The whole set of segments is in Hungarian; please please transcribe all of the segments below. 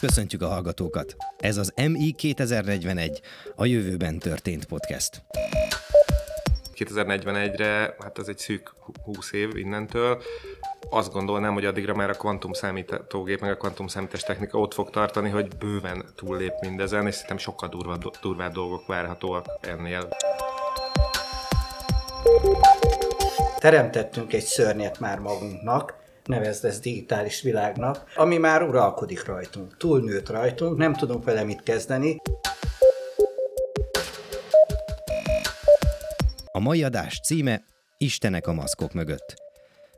Köszöntjük a hallgatókat! Ez az MI 2041, a jövőben történt podcast. 2041-re, hát ez egy szűk 20 év innentől, azt gondolnám, hogy addigra már a kvantum számítógép, meg a kvantum számítás technika ott fog tartani, hogy bőven túllép mindezen, és szerintem sokkal durvább, durvább dolgok várhatóak ennél. Teremtettünk egy szörnyet már magunknak, nevezd ezt digitális világnak, ami már uralkodik rajtunk, túlnőtt rajtunk, nem tudunk vele mit kezdeni. A mai adás címe Istenek a maszkok mögött.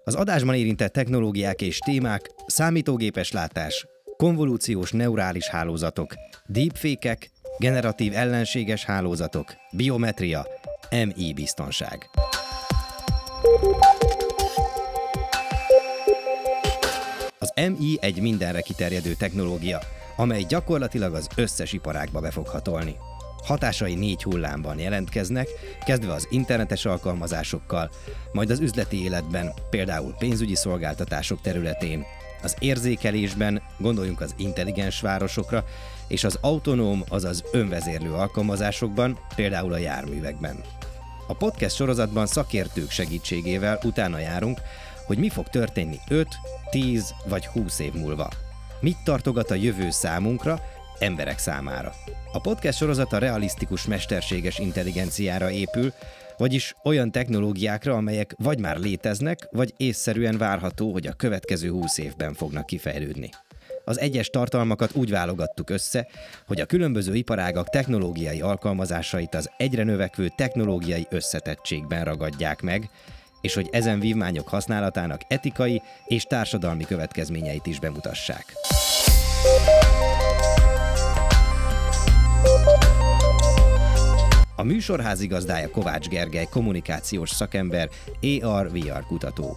Az adásban érintett technológiák és témák, számítógépes látás, konvolúciós neurális hálózatok, deepfake generatív ellenséges hálózatok, biometria, MI biztonság. Az MI egy mindenre kiterjedő technológia, amely gyakorlatilag az összes iparágba be fog hatolni. Hatásai négy hullámban jelentkeznek, kezdve az internetes alkalmazásokkal, majd az üzleti életben, például pénzügyi szolgáltatások területén, az érzékelésben, gondoljunk az intelligens városokra, és az autonóm, azaz önvezérlő alkalmazásokban, például a járművekben. A podcast sorozatban szakértők segítségével utána járunk, hogy mi fog történni 5, 10 vagy 20 év múlva. Mit tartogat a jövő számunkra, emberek számára. A podcast sorozat a realisztikus mesterséges intelligenciára épül, vagyis olyan technológiákra, amelyek vagy már léteznek, vagy észszerűen várható, hogy a következő 20 évben fognak kifejlődni. Az egyes tartalmakat úgy válogattuk össze, hogy a különböző iparágak technológiai alkalmazásait az egyre növekvő technológiai összetettségben ragadják meg, és hogy ezen vívmányok használatának etikai és társadalmi következményeit is bemutassák. A műsor házigazdája Kovács Gergely, kommunikációs szakember, AR-VR kutató.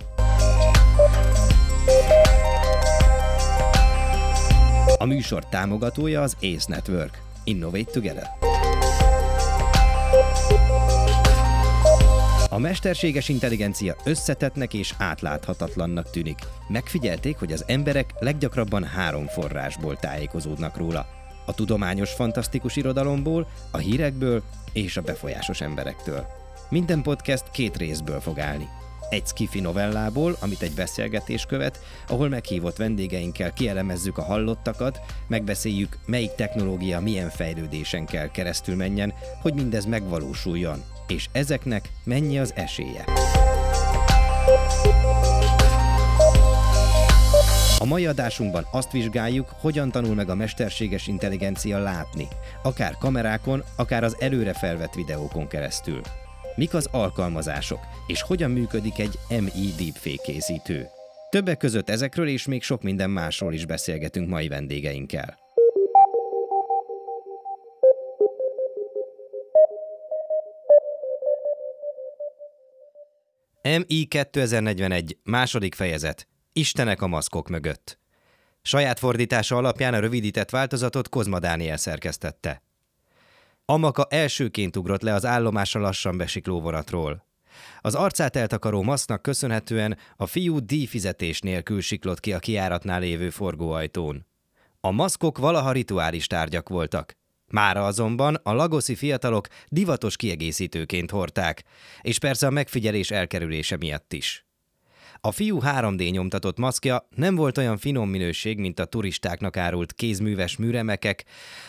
A műsor támogatója az ACE Network. Innovate Together. A mesterséges intelligencia összetetnek és átláthatatlannak tűnik. Megfigyelték, hogy az emberek leggyakrabban három forrásból tájékozódnak róla. A tudományos fantasztikus irodalomból, a hírekből és a befolyásos emberektől. Minden podcast két részből fog állni. Egy skifi novellából, amit egy beszélgetés követ, ahol meghívott vendégeinkkel kielemezzük a hallottakat, megbeszéljük, melyik technológia milyen fejlődésen kell keresztül menjen, hogy mindez megvalósuljon, és ezeknek mennyi az esélye. A mai adásunkban azt vizsgáljuk, hogyan tanul meg a mesterséges intelligencia látni, akár kamerákon, akár az előre felvett videókon keresztül. Mik az alkalmazások, és hogyan működik egy MI deepfake készítő. Többek között ezekről és még sok minden másról is beszélgetünk mai vendégeinkkel. MI 2041 második fejezet Istenek a maszkok mögött. Saját fordítása alapján a rövidített változatot Kozma Dániel szerkesztette. Amaka elsőként ugrott le az állomásra lassan besikló vonatról. Az arcát eltakaró masznak köszönhetően a fiú díjfizetés nélkül siklott ki a kiáratnál lévő forgóajtón. A maszkok valaha rituális tárgyak voltak. Mára azonban a lagoszi fiatalok divatos kiegészítőként hordták, és persze a megfigyelés elkerülése miatt is. A fiú 3D nyomtatott maszkja nem volt olyan finom minőség, mint a turistáknak árult kézműves műremekek,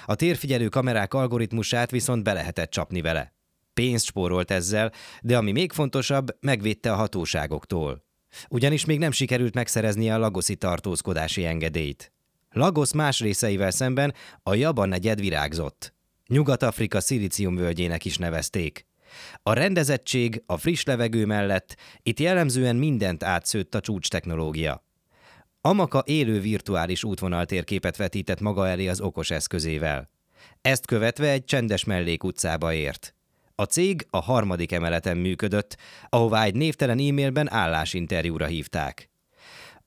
a térfigyelő kamerák algoritmusát viszont be lehetett csapni vele. Pénzt spórolt ezzel, de ami még fontosabb, megvédte a hatóságoktól. Ugyanis még nem sikerült megszereznie a Lagoszi tartózkodási engedélyt. Lagos más részeivel szemben a Jaba negyed virágzott. Nyugat-Afrika szilíciumvölgyének is nevezték. A rendezettség, a friss levegő mellett itt jellemzően mindent átszőtt a csúcs technológia. Amaka élő virtuális útvonaltérképet vetített maga elé az okos eszközével. Ezt követve egy csendes mellékutcába ért. A cég a harmadik emeleten működött, ahová egy névtelen e-mailben állásinterjúra hívták.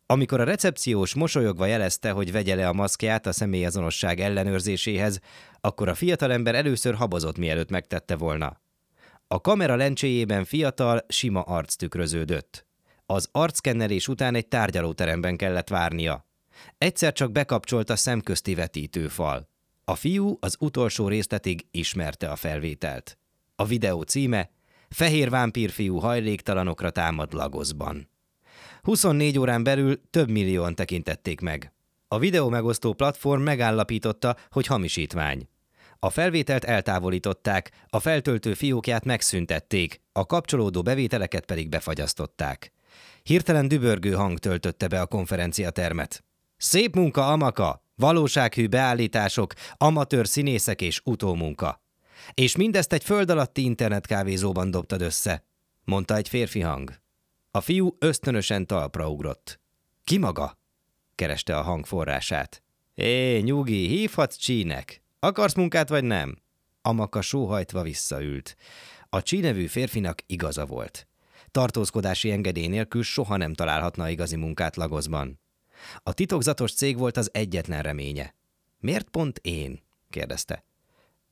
Amikor a recepciós mosolyogva jelezte, hogy vegye le a maszkját a személyazonosság ellenőrzéséhez, akkor a fiatalember először habozott, mielőtt megtette volna. A kamera lencséjében fiatal, sima arc tükröződött. Az arckennelés után egy tárgyalóteremben kellett várnia. Egyszer csak bekapcsolt a szemközti vetítőfal. A fiú az utolsó részletig ismerte a felvételt. A videó címe Fehér vámpírfiú hajléktalanokra támad Lagosban. 24 órán belül több millióan tekintették meg. A videó megosztó platform megállapította, hogy hamisítvány. A felvételt eltávolították, a feltöltő fiókját megszüntették, a kapcsolódó bevételeket pedig befagyasztották. Hirtelen dübörgő hang töltötte be a konferenciatermet. Szép munka, Amaka! Valósághű beállítások, amatőr színészek és utómunka. És mindezt egy föld alatti internetkávézóban dobtad össze, mondta egy férfi hang. A fiú ösztönösen talpra ugrott. Ki maga? kereste a hang forrását. É, nyugi, hívhatsz csínek. Akarsz munkát vagy nem? Amaka sóhajtva visszaült. A csínevű férfinak igaza volt. Tartózkodási engedély nélkül soha nem találhatna igazi munkát Lagozban. A titokzatos cég volt az egyetlen reménye. Miért pont én? kérdezte.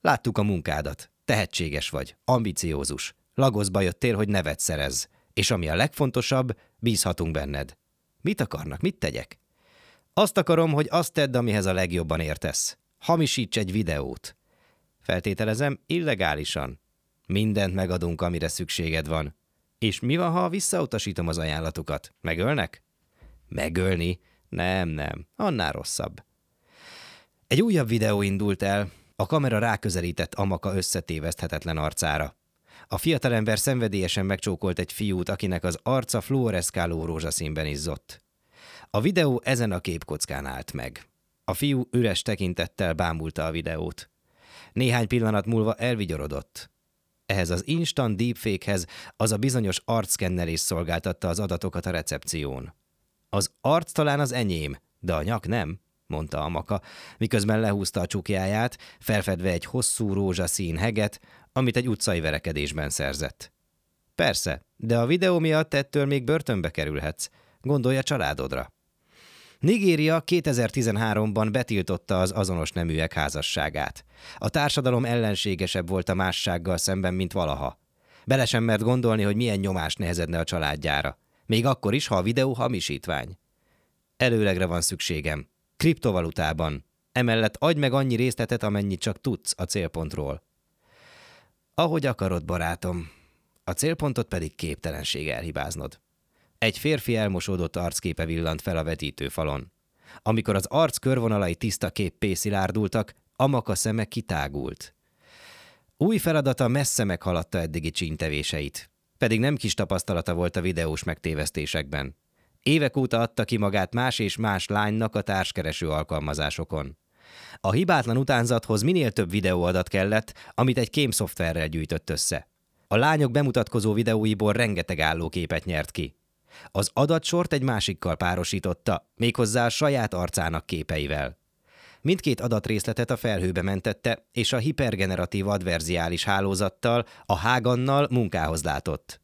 Láttuk a munkádat. Tehetséges vagy, ambiciózus. Lagozba jöttél, hogy nevet szerez. És ami a legfontosabb, bízhatunk benned. Mit akarnak, mit tegyek? Azt akarom, hogy azt tedd, amihez a legjobban értesz. Hamisíts egy videót. Feltételezem, illegálisan. Mindent megadunk, amire szükséged van. És mi van, ha visszautasítom az ajánlatokat? Megölnek? Megölni? Nem, nem. Annál rosszabb. Egy újabb videó indult el, a kamera ráközelített Amaka összetéveszthetetlen arcára. A fiatalember szenvedélyesen megcsókolt egy fiút, akinek az arca fluoreszkáló rózsaszínben izzott. A videó ezen a képkockán állt meg. A fiú üres tekintettel bámulta a videót. Néhány pillanat múlva elvigyorodott. Ehhez az instant deepfake-hez az a bizonyos arcszkennelés szolgáltatta az adatokat a recepción. Az arc talán az enyém, de a nyak nem, mondta a maka, miközben lehúzta a csukjáját, felfedve egy hosszú rózsaszín heget, amit egy utcai verekedésben szerzett. Persze, de a videó miatt ettől még börtönbe kerülhetsz. Gondolja családodra. Nigéria 2013-ban betiltotta az azonos neműek házasságát. A társadalom ellenségesebb volt a mássággal szemben, mint valaha. Bele sem mert gondolni, hogy milyen nyomás nehezedne a családjára. Még akkor is, ha a videó hamisítvány. Előlegre van szükségem. Kriptovalutában. Emellett adj meg annyi részletet, amennyit csak tudsz a célpontról. Ahogy akarod, barátom. A célpontot pedig képtelenség elhibáznod. Egy férfi elmosódott arcképe villant fel a vetítőfalon. Amikor az arc körvonalai tiszta képpé szilárdultak, Amaka szeme kitágult. Új feladata messze meghaladta eddigi csíntevéseit. Pedig nem kis tapasztalata volt a videós megtévesztésekben. Évek óta adta ki magát más és más lánynak a társkereső alkalmazásokon. A hibátlan utánzathoz minél több videóadat kellett, amit egy kémszoftverrel gyűjtött össze. A lányok bemutatkozó videóiból rengeteg állóképet nyert ki. Az adatsort egy másikkal párosította, méghozzá a saját arcának képeivel. Mindkét adatrészletet a felhőbe mentette, és a hipergeneratív adverziális hálózattal, a Hágannal munkához látott.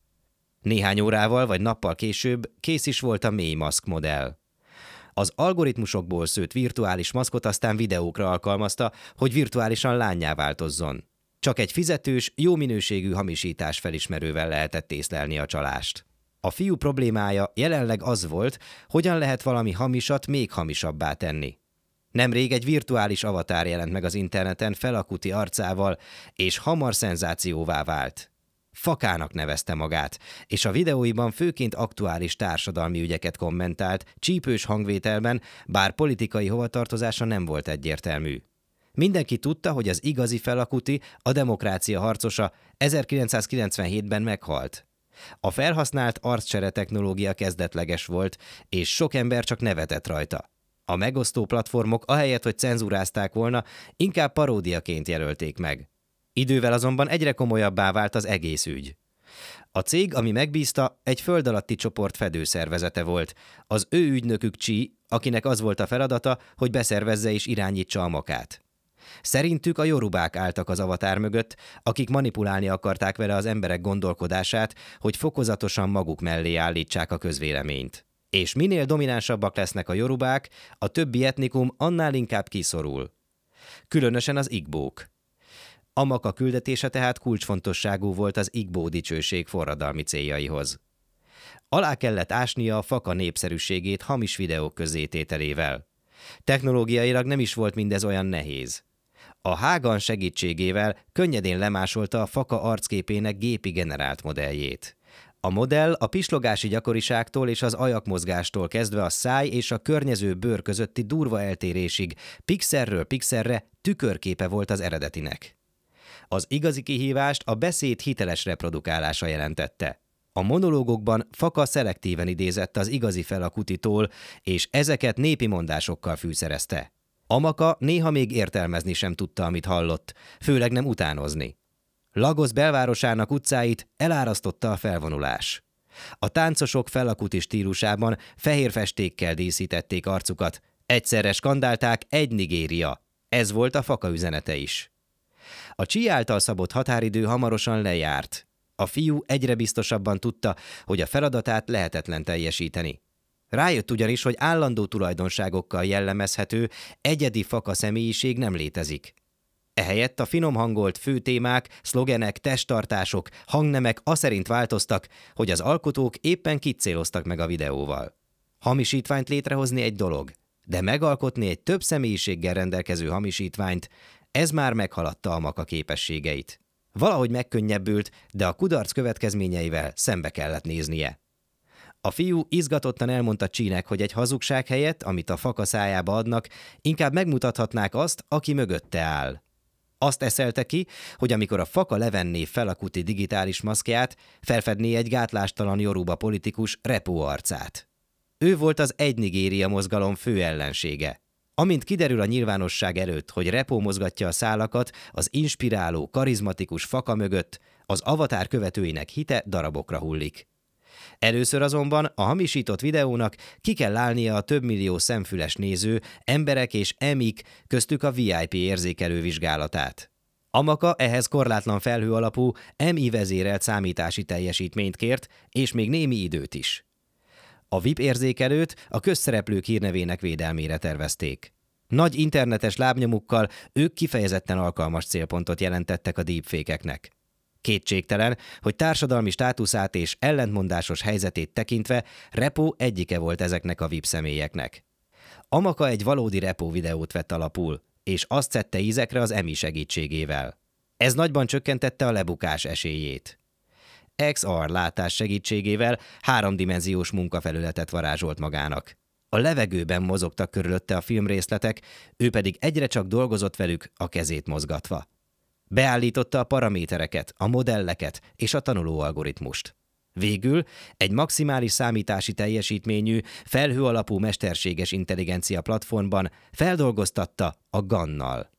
Néhány órával vagy nappal később kész is volt a mély maszk modell. Az algoritmusokból szőtt virtuális maszkot aztán videókra alkalmazta, hogy virtuálisan lányá változzon. Csak egy fizetős, jó minőségű hamisítás felismerővel lehetett észlelni a csalást. A fiú problémája jelenleg az volt, hogyan lehet valami hamisat még hamisabbá tenni. Nemrég egy virtuális avatár jelent meg az interneten felakuti arcával, és hamar szenzációvá vált. Fakának nevezte magát, és a videóiban főként aktuális társadalmi ügyeket kommentált, csípős hangvételben, bár politikai hovatartozása nem volt egyértelmű. Mindenki tudta, hogy az igazi felakuti, a demokrácia harcosa 1997-ben meghalt. A felhasznált arccsere technológia kezdetleges volt, és sok ember csak nevetett rajta. A megosztó platformok ahelyett, hogy cenzúrázták volna, inkább paródiaként jelölték meg. Idővel azonban egyre komolyabbá vált az egész ügy. A cég, ami megbízta, egy föld alatti csoport fedőszervezete volt. Az ő ügynökük Csi, akinek az volt a feladata, hogy beszervezze és irányítsa a makát. Szerintük a jorubák álltak az avatár mögött, akik manipulálni akarták vele az emberek gondolkodását, hogy fokozatosan maguk mellé állítsák a közvéleményt. És minél dominánsabbak lesznek a jorubák, a többi etnikum annál inkább kiszorul. Különösen az igbók. Amaka küldetése tehát kulcsfontosságú volt az igbó dicsőség forradalmi céljaihoz. Alá kellett ásnia a faka népszerűségét hamis videók közzétételével. Technológiailag nem is volt mindez olyan nehéz. A Hágan segítségével könnyedén lemásolta a faka arcképének gépi generált modelljét. A modell a pislogási gyakoriságtól és az ajakmozgástól kezdve a száj és a környező bőr közötti durva eltérésig pixerről pixerre tükörképe volt az eredetinek. Az igazi kihívást a beszéd hiteles reprodukálása jelentette. A monológokban Faka szelektíven idézett az igazi felakutitól, és ezeket népi mondásokkal fűszerezte. Amaka néha még értelmezni sem tudta, amit hallott, főleg nem utánozni. Lagos belvárosának utcáit elárasztotta a felvonulás. A táncosok felakuti stílusában fehér festékkel díszítették arcukat, egyszerre skandálták egy Nigéria. Ez volt a faka üzenete is. A csí által szabott határidő hamarosan lejárt. A fiú egyre biztosabban tudta, hogy a feladatát lehetetlen teljesíteni. Rájött ugyanis, hogy állandó tulajdonságokkal jellemezhető, egyedi faka személyiség nem létezik. Ehelyett a finom hangolt főtémák, szlogenek, testtartások, hangnemek aszerint változtak, hogy az alkotók éppen kicéloztak meg a videóval. Hamisítványt létrehozni egy dolog, de megalkotni egy több személyiséggel rendelkező hamisítványt, ez már meghaladta a maka képességeit. Valahogy megkönnyebbült, de a kudarc következményeivel szembe kellett néznie. A fiú izgatottan elmondta Csínek, hogy egy hazugság helyett, amit a fakaszájába adnak, inkább megmutathatnák azt, aki mögötte áll. Azt eszelte ki, hogy amikor a faka levenné fel a kuti digitális maszkját, felfedné egy gátlástalan joruba politikus repó arcát. Ő volt az egy Nigéria mozgalom fő ellensége. Amint kiderül a nyilvánosság előtt, hogy repó mozgatja a szálakat, az inspiráló, karizmatikus faka mögött, az avatár követőinek hite darabokra hullik. Először azonban a hamisított videónak ki kell állnia a több millió szemfüles néző, emberek és emik, köztük a VIP érzékelő vizsgálatát. Amaka ehhez korlátlan felhő alapú, MI vezérelt számítási teljesítményt kért, és még némi időt is. A VIP érzékelőt a közszereplők hírnevének védelmére tervezték. Nagy internetes lábnyomukkal ők kifejezetten alkalmas célpontot jelentettek a deepfake-eknek. Kétségtelen, hogy társadalmi státuszát és ellentmondásos helyzetét tekintve Repo egyike volt ezeknek a VIP személyeknek. Amaka egy valódi Repo videót vett alapul, és azt szedte ízekre az EMI segítségével. Ez nagyban csökkentette a lebukás esélyét. XR látás segítségével háromdimenziós munkafelületet varázsolt magának. A levegőben mozogtak körülötte a filmrészletek, ő pedig egyre csak dolgozott velük, a kezét mozgatva. Beállította a paramétereket, a modelleket és a tanuló algoritmust. Végül egy maximális számítási teljesítményű, felhő alapú mesterséges intelligencia platformban feldolgoztatta a GAN-nal.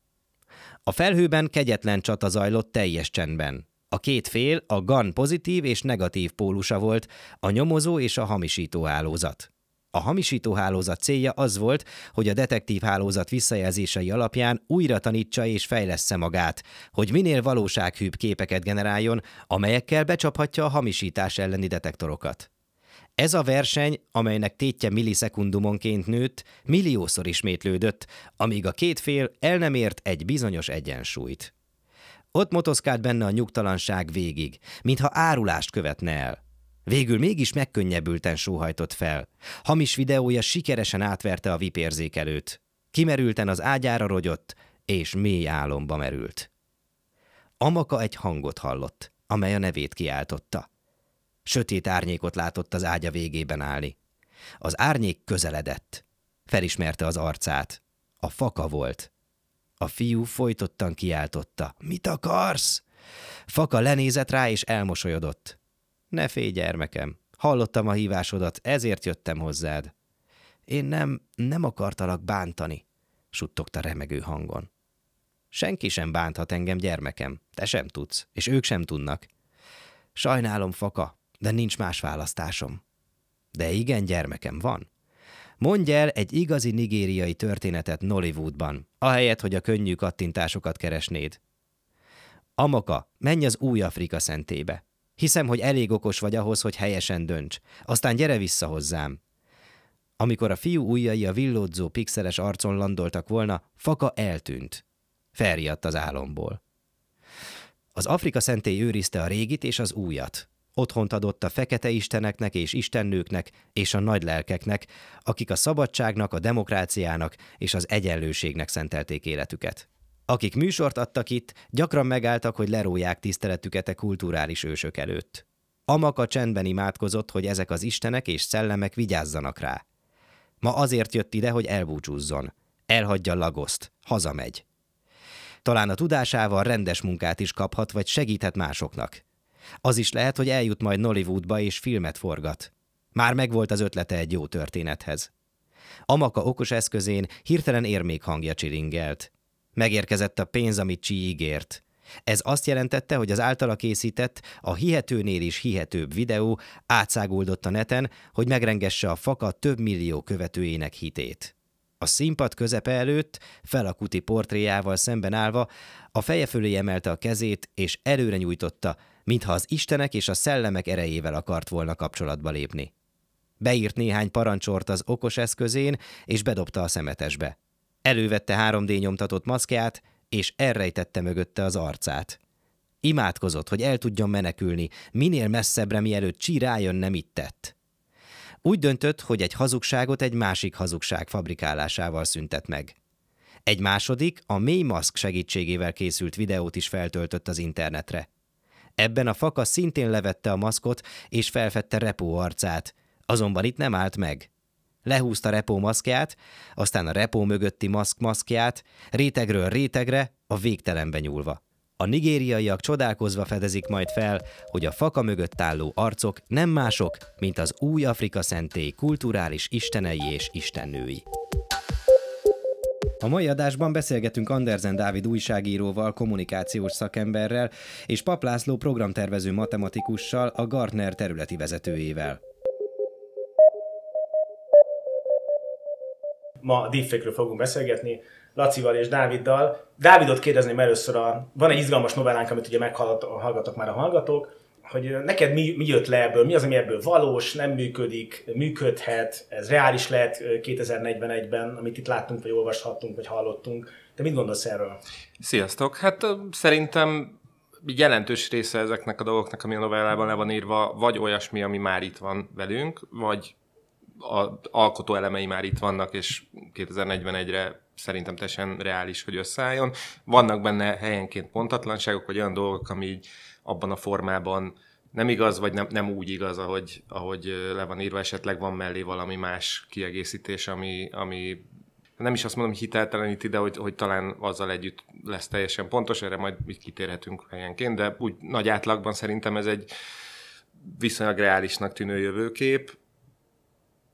A felhőben kegyetlen csata zajlott teljes csendben. A két fél a GAN pozitív és negatív pólusa volt, a nyomozó és a hamisító hálózat. A hamisító hálózat célja az volt, hogy a detektív hálózat visszajelzései alapján újra tanítsa és fejlessze magát, hogy minél valósághűbb képeket generáljon, amelyekkel becsaphatja a hamisítás elleni detektorokat. Ez a verseny, amelynek tétje millisekundumonként nőtt, milliószor ismétlődött, amíg a két fél el nem ért egy bizonyos egyensúlyt. Ott motoszkált benne a nyugtalanság végig, mintha árulást követne el. Végül mégis megkönnyebbülten sóhajtott fel. Hamis videója sikeresen átverte a vipérzékelőt. Kimerülten az ágyára rogyott, és mély álomba merült. Amaka egy hangot hallott, amely a nevét kiáltotta. Sötét árnyékot látott az ágya végében állni. Az árnyék közeledett. Felismerte az arcát. A faka volt. A fiú folytottan kiáltotta. Mit akarsz? Faka lenézett rá és elmosolyodott. Ne félj, gyermekem. Hallottam a hívásodat, ezért jöttem hozzád. Én nem, nem akartalak bántani, suttogta remegő hangon. Senki sem bánthat engem, gyermekem. Te sem tudsz, és ők sem tudnak. Sajnálom, Faka, de nincs más választásom. De igen, gyermekem, van. Mondj el egy igazi nigériai történetet Nollywoodban, ahelyett, hogy a könnyű kattintásokat keresnéd. Amaka, menj az új Afrika szentébe. Hiszem, hogy elég okos vagy ahhoz, hogy helyesen dönts. Aztán gyere vissza hozzám. Amikor a fiú ujjai a villódzó pixeles arcon landoltak volna, Faka eltűnt. Felriadt az álomból. Az Afrika szentély őrizte a régit és az újat. Otthont adott a fekete isteneknek és istennőknek és a nagy lelkeknek, akik a szabadságnak, a demokráciának és az egyenlőségnek szentelték életüket. Akik műsort adtak itt, gyakran megálltak, hogy leróják tiszteletüket a kulturális ősök előtt. Amaka csendben imádkozott, hogy ezek az istenek és szellemek vigyázzanak rá. Ma azért jött ide, hogy elbúcsúzzon. Elhagyja Lagoszt, hazamegy. Talán a tudásával rendes munkát is kaphat, vagy segíthet másoknak. Az is lehet, hogy eljut majd Nollywoodba és filmet forgat. Már megvolt az ötlete egy jó történethez. Amaka okos eszközén hirtelen érmék hangja csiringelt. Megérkezett a pénz, amit Csi ígért. Ez azt jelentette, hogy az általa készített, a hihetőnél is hihetőbb videó átszáguldott a neten, hogy megrengesse a faka több millió követőjének hitét. A színpad közepe előtt, felakuti portréjával szemben állva, a feje fölé emelte a kezét, és előre nyújtotta, mintha az istenek és a szellemek erejével akart volna kapcsolatba lépni. Beírt néhány parancsort az okos eszközén, és bedobta a szemetesbe. Elővette 3D nyomtatott maszkját, és elrejtette mögötte az arcát. Imádkozott, hogy el tudjon menekülni, minél messzebbre, mielőtt Csí nem itt tett. Úgy döntött, hogy egy hazugságot egy másik hazugság fabrikálásával szüntet meg. Egy második, a mély maszk segítségével készült videót is feltöltött az internetre. Ebben a faka szintén levette a maszkot és felfedte repó arcát, azonban itt nem állt meg. Lehúzta repó maszkját, aztán a repó mögötti maszk maszkját, rétegről rétegre, a végtelenbe nyúlva. A nigériaiak csodálkozva fedezik majd fel, hogy a faka mögött álló arcok nem mások, mint az új Afrika szentély kulturális istenei és istennői. A mai adásban beszélgetünk Andersen Dávid újságíróval, kommunikációs szakemberrel és Paplászló programtervező matematikussal, a Gartner területi vezetőjével. Ma deepfake fogunk beszélgetni, Lacival és Dáviddal. Dávidot kérdezném először, a, van egy izgalmas novellánk, amit ugye meghallgatok már a hallgatók, hogy neked mi, mi jött le ebből, mi az, ami ebből valós, nem működik, működhet, ez reális lehet 2041-ben, amit itt láttunk, vagy olvashattunk, vagy hallottunk. Te mit gondolsz erről? Sziasztok! Hát szerintem jelentős része ezeknek a dolgoknak, ami a novellában le van írva, vagy olyasmi, ami már itt van velünk, vagy a alkotó elemei már itt vannak, és 2041-re szerintem teljesen reális, hogy összeálljon. Vannak benne helyenként pontatlanságok, vagy olyan dolgok, ami így abban a formában nem igaz, vagy nem, nem úgy igaz, ahogy, ahogy le van írva, esetleg van mellé valami más kiegészítés, ami, ami nem is azt mondom, hogy hitelteleníti, de hogy, hogy talán azzal együtt lesz teljesen pontos, erre majd így kitérhetünk helyenként, de úgy nagy átlagban szerintem ez egy viszonylag reálisnak tűnő jövőkép,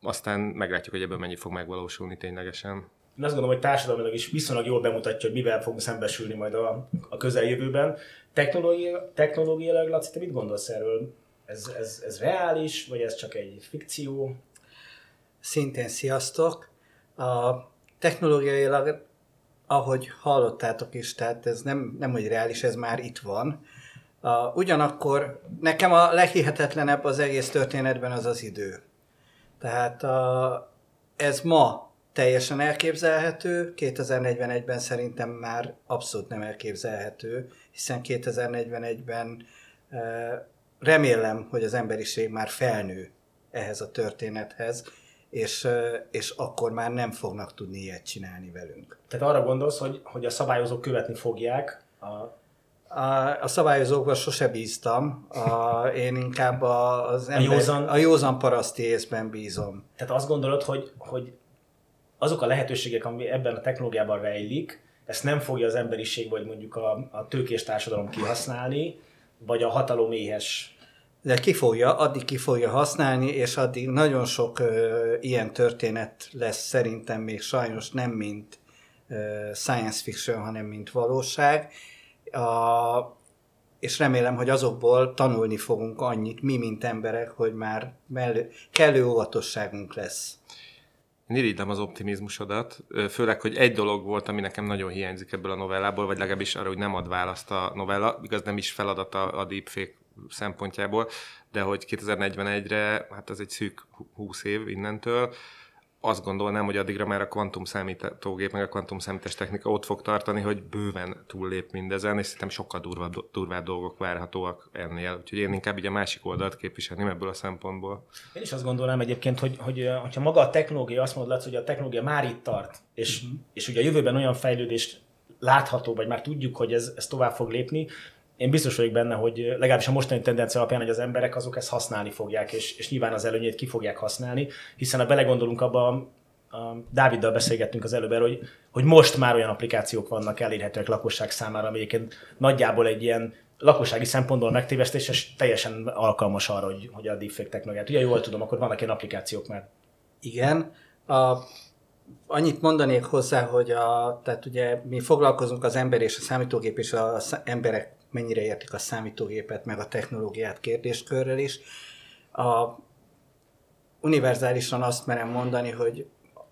aztán meglátjuk, hogy ebből mennyi fog megvalósulni ténylegesen. Én azt gondolom, hogy társadalmilag is viszonylag jól bemutatja, hogy mivel fogunk szembesülni majd a, a közeljövőben. Technológia, technológiailag, Laci, te mit gondolsz erről? Ez, ez, ez reális, vagy ez csak egy fikció? Szintén sziasztok! A technológiailag, ahogy hallottátok is, tehát ez nem, nem hogy reális, ez már itt van. Uh, ugyanakkor nekem a leghihetetlenebb az egész történetben az az idő. Tehát uh, ez ma teljesen elképzelhető, 2041-ben szerintem már abszolút nem elképzelhető, hiszen 2041-ben uh, remélem, hogy az emberiség már felnő ehhez a történethez, és, és akkor már nem fognak tudni ilyet csinálni velünk. Tehát arra gondolsz, hogy, hogy a szabályozók követni fogják a a, a szabályozókban sose bíztam, a, én inkább az ember, a, józan... a józan paraszti észben bízom. Tehát azt gondolod, hogy, hogy azok a lehetőségek, ami ebben a technológiában rejlik, ezt nem fogja az emberiség, vagy mondjuk a, a tőkés társadalom kihasználni, vagy a hatalom éhes de ki fogja, addig ki fogja használni, és addig nagyon sok ö, ilyen történet lesz szerintem még sajnos nem mint ö, science fiction, hanem mint valóság. A, és remélem, hogy azokból tanulni fogunk annyit, mi, mint emberek, hogy már mellő, kellő óvatosságunk lesz. Én irigylem az optimizmusodat, főleg, hogy egy dolog volt, ami nekem nagyon hiányzik ebből a novellából, vagy legalábbis arra, hogy nem ad választ a novella, igaz nem is feladata a deepfake szempontjából, de hogy 2041-re, hát ez egy szűk 20 év innentől, azt gondolnám, hogy addigra már a kvantum számítógép, meg a kvantum számítás technika ott fog tartani, hogy bőven túllép mindezen, és szerintem sokkal durvább, durvább dolgok várhatóak ennél. Úgyhogy én inkább így a másik oldalt képviselném ebből a szempontból. Én is azt gondolnám egyébként, hogy, hogy hogyha maga a technológia, azt mondod, hogy a technológia már itt tart, és, uh-huh. és ugye a jövőben olyan fejlődést látható, vagy már tudjuk, hogy ez, ez tovább fog lépni, én biztos vagyok benne, hogy legalábbis a mostani tendencia alapján, hogy az emberek azok ezt használni fogják, és, és nyilván az előnyét ki fogják használni, hiszen ha belegondolunk abba, a Dáviddal beszélgettünk az előbb, hogy, hogy most már olyan applikációk vannak elérhetőek lakosság számára, amelyeket nagyjából egy ilyen lakossági szempontból megtévesztés, és teljesen alkalmas arra, hogy, hogy a deepfake technológiát. Ugye jól tudom, akkor vannak ilyen applikációk már. Igen. A, annyit mondanék hozzá, hogy a, tehát ugye mi foglalkozunk az ember és a számítógép és az emberek mennyire értik a számítógépet, meg a technológiát kérdéskörrel is. A, univerzálisan azt merem mondani, hogy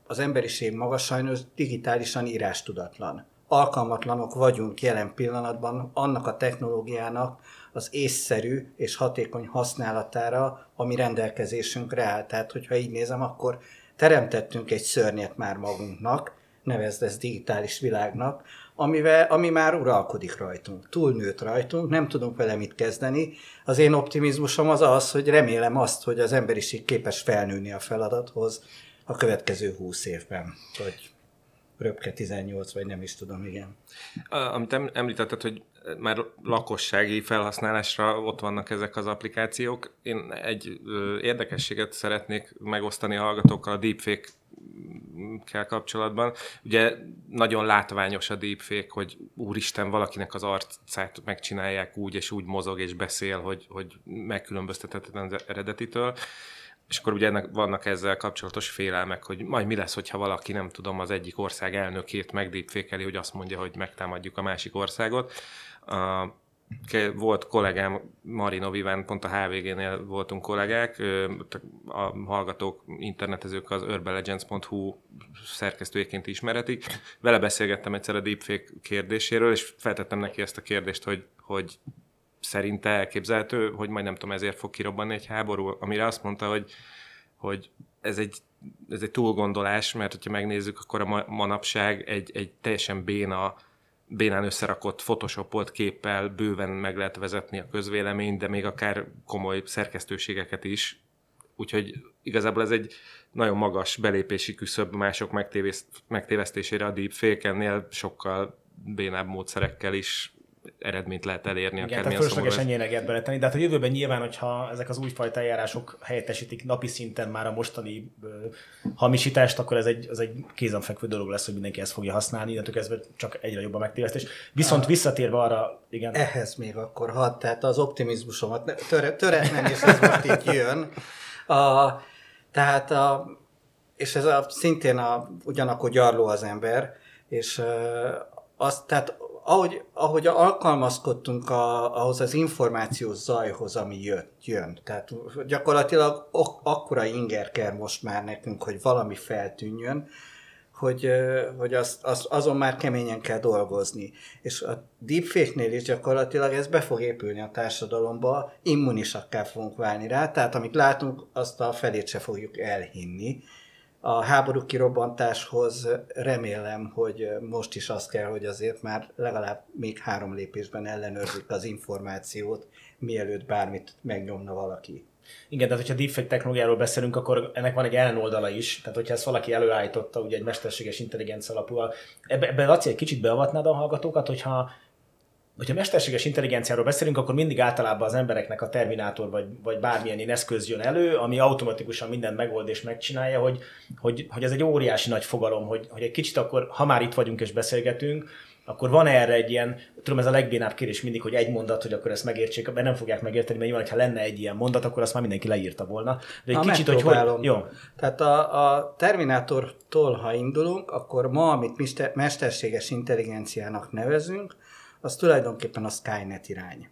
az emberiség maga sajnos digitálisan írástudatlan. Alkalmatlanok vagyunk jelen pillanatban annak a technológiának az észszerű és hatékony használatára, ami rendelkezésünkre áll. Tehát, hogyha így nézem, akkor teremtettünk egy szörnyet már magunknak, nevezd ezt digitális világnak, amivel, ami már uralkodik rajtunk, túlnőtt rajtunk, nem tudunk vele mit kezdeni. Az én optimizmusom az az, hogy remélem azt, hogy az emberiség képes felnőni a feladathoz a következő húsz évben, vagy röpke 18, vagy nem is tudom, igen. Amit említetted, hogy már lakossági felhasználásra ott vannak ezek az applikációk. Én egy érdekességet szeretnék megosztani a hallgatókkal a deepfake kell kapcsolatban. Ugye nagyon látványos a deepfake, hogy úristen, valakinek az arcát megcsinálják úgy, és úgy mozog és beszél, hogy, hogy megkülönböztethetetlen az eredetitől. És akkor ugye ennek vannak ezzel kapcsolatos félelmek, hogy majd mi lesz, hogyha valaki, nem tudom, az egyik ország elnökét megdépfékeli, hogy azt mondja, hogy megtámadjuk a másik országot. Uh, volt kollégám, Marino Viván, pont a HVG-nél voltunk kollégák, a hallgatók, internetezők az urbanlegends.hu szerkesztőjeként ismeretik. Vele beszélgettem egyszer a deepfake kérdéséről, és feltettem neki ezt a kérdést, hogy, hogy szerinte elképzelhető, hogy majd nem tudom, ezért fog kirobbanni egy háború, amire azt mondta, hogy, hogy ez egy, ez egy túlgondolás, mert hogyha megnézzük, akkor a manapság egy, egy teljesen béna bénán összerakott photoshopolt képpel bőven meg lehet vezetni a közvéleményt, de még akár komoly szerkesztőségeket is. Úgyhogy igazából ez egy nagyon magas belépési küszöb mások megtévesztésére a deepfake-ennél sokkal bénább módszerekkel is eredményt lehet elérni. Igen, tehát fölöslegesen nyereget beletenni, de hát a jövőben nyilván, hogyha ezek az újfajta eljárások helyettesítik napi szinten már a mostani ö, hamisítást, akkor ez egy, az egy kézenfekvő dolog lesz, hogy mindenki ezt fogja használni, de ez csak egyre jobb a megtévesztés. Viszont a, visszatérve arra, igen. Ehhez még akkor hat, tehát az optimizmusomat töre, töretlen, és ez most itt jön. A, tehát a, és ez a, szintén a, ugyanakkor gyarló az ember, és azt, tehát ahogy, ahogy alkalmazkodtunk a, ahhoz az információs zajhoz, ami jött, jön. Tehát gyakorlatilag ak- akkora inger kell most már nekünk, hogy valami feltűnjön, hogy, hogy az, az, azon már keményen kell dolgozni. És a deepfake-nél is gyakorlatilag ez be fog épülni a társadalomba, immunisakká fogunk válni rá, tehát amit látunk, azt a felét se fogjuk elhinni a háború kirobbantáshoz remélem, hogy most is az kell, hogy azért már legalább még három lépésben ellenőrzik az információt, mielőtt bármit megnyomna valaki. Igen, tehát hogyha deepfake technológiáról beszélünk, akkor ennek van egy ellenoldala is. Tehát, hogyha ezt valaki előállította, ugye egy mesterséges intelligencia alapú. Ebbe, ebbe Laci, egy kicsit beavatnád a hallgatókat, hogyha hogyha mesterséges intelligenciáról beszélünk, akkor mindig általában az embereknek a terminátor vagy, vagy bármilyen ilyen eszköz jön elő, ami automatikusan mindent megold és megcsinálja, hogy, hogy, hogy ez egy óriási nagy fogalom, hogy, hogy egy kicsit akkor, ha már itt vagyunk és beszélgetünk, akkor van erre egy ilyen, tudom, ez a legbénább kérdés mindig, hogy egy mondat, hogy akkor ezt megértsék, mert nem fogják megérteni, mert nyilván, ha lenne egy ilyen mondat, akkor azt már mindenki leírta volna. De egy ha kicsit, hogy, hogy jó. Tehát a, a Terminátortól, ha indulunk, akkor ma, amit mesterséges intelligenciának nevezünk, az tulajdonképpen a Skynet irány.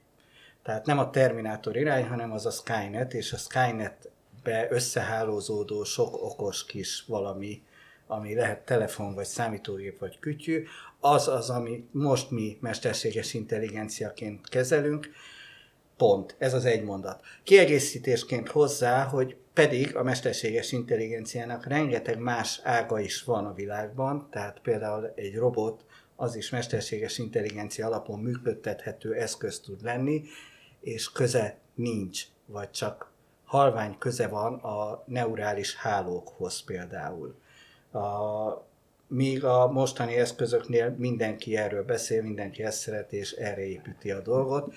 Tehát nem a Terminátor irány, hanem az a Skynet, és a Skynet-be összehálózódó sok okos kis valami, ami lehet telefon, vagy számítógép, vagy kütyű, az az, ami most mi mesterséges intelligenciaként kezelünk. Pont. Ez az egy mondat. Kiegészítésként hozzá, hogy pedig a mesterséges intelligenciának rengeteg más ága is van a világban, tehát például egy robot az is mesterséges intelligencia alapon működtethető eszköz tud lenni, és köze nincs, vagy csak halvány köze van a neurális hálókhoz például. A, míg a mostani eszközöknél mindenki erről beszél, mindenki ezt szereti, és erre építi a dolgot.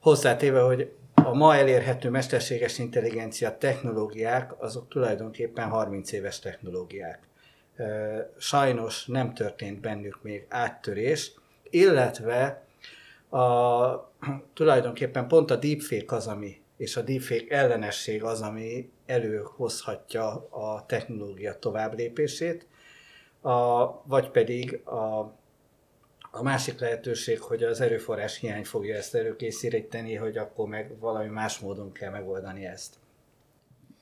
Hozzátéve, hogy a ma elérhető mesterséges intelligencia technológiák, azok tulajdonképpen 30 éves technológiák. Sajnos nem történt bennük még áttörés, illetve a, tulajdonképpen pont a deepfake az, ami, és a deepfake ellenesség az, ami előhozhatja a technológia továbblépését, a, vagy pedig a a másik lehetőség, hogy az erőforrás hiány fogja ezt előkészíteni, hogy akkor meg valami más módon kell megoldani ezt.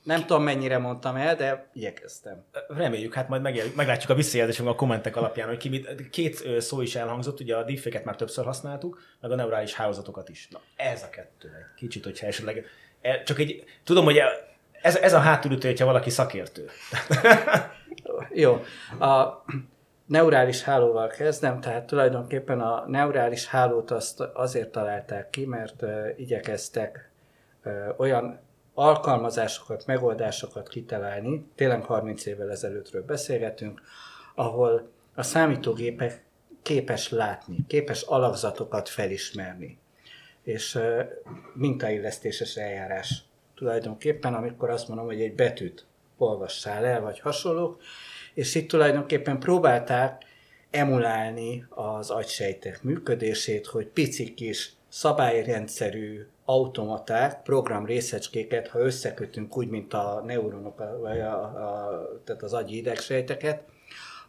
Nem tudom, mennyire mondtam el, de igyekeztem. Reméljük, hát majd meglátjuk a visszajelzésünk a kommentek alapján, hogy ki mit, két szó is elhangzott, ugye a difféket már többször használtuk, meg a neurális hálózatokat is. Na, ez a kettő. Kicsit, hogyha esetleg... E, csak egy, tudom, hogy ez, ez a hátulütő, hogyha valaki szakértő. Jó. A, neurális hálóval kezdem, tehát tulajdonképpen a neurális hálót azt azért találták ki, mert igyekeztek olyan alkalmazásokat, megoldásokat kitalálni, tényleg 30 évvel ezelőttről beszélgetünk, ahol a számítógépek képes látni, képes alakzatokat felismerni, és mintaillesztéses eljárás tulajdonképpen, amikor azt mondom, hogy egy betűt olvassál el, vagy hasonlók, és itt tulajdonképpen próbálták emulálni az agysejtek működését, hogy pici kis szabályrendszerű automaták, program részecskéket, ha összekötünk úgy, mint a neuronok, vagy a, a, tehát az agyi idegsejteket,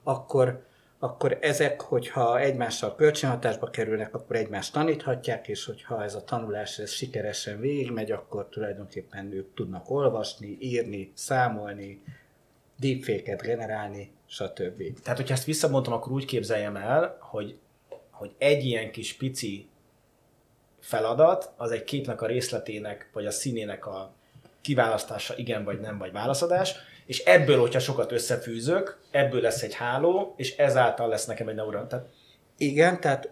akkor, akkor ezek, hogyha egymással kölcsönhatásba kerülnek, akkor egymást taníthatják, és hogyha ez a tanulás ez sikeresen végigmegy, akkor tulajdonképpen ők tudnak olvasni, írni, számolni, deepfake-et generálni, stb. Tehát, hogyha ezt visszamondtam, akkor úgy képzeljem el, hogy, hogy egy ilyen kis pici feladat, az egy képnek a részletének, vagy a színének a kiválasztása, igen vagy nem, vagy válaszadás, és ebből, hogyha sokat összefűzök, ebből lesz egy háló, és ezáltal lesz nekem egy neuron. Tehát... Igen, tehát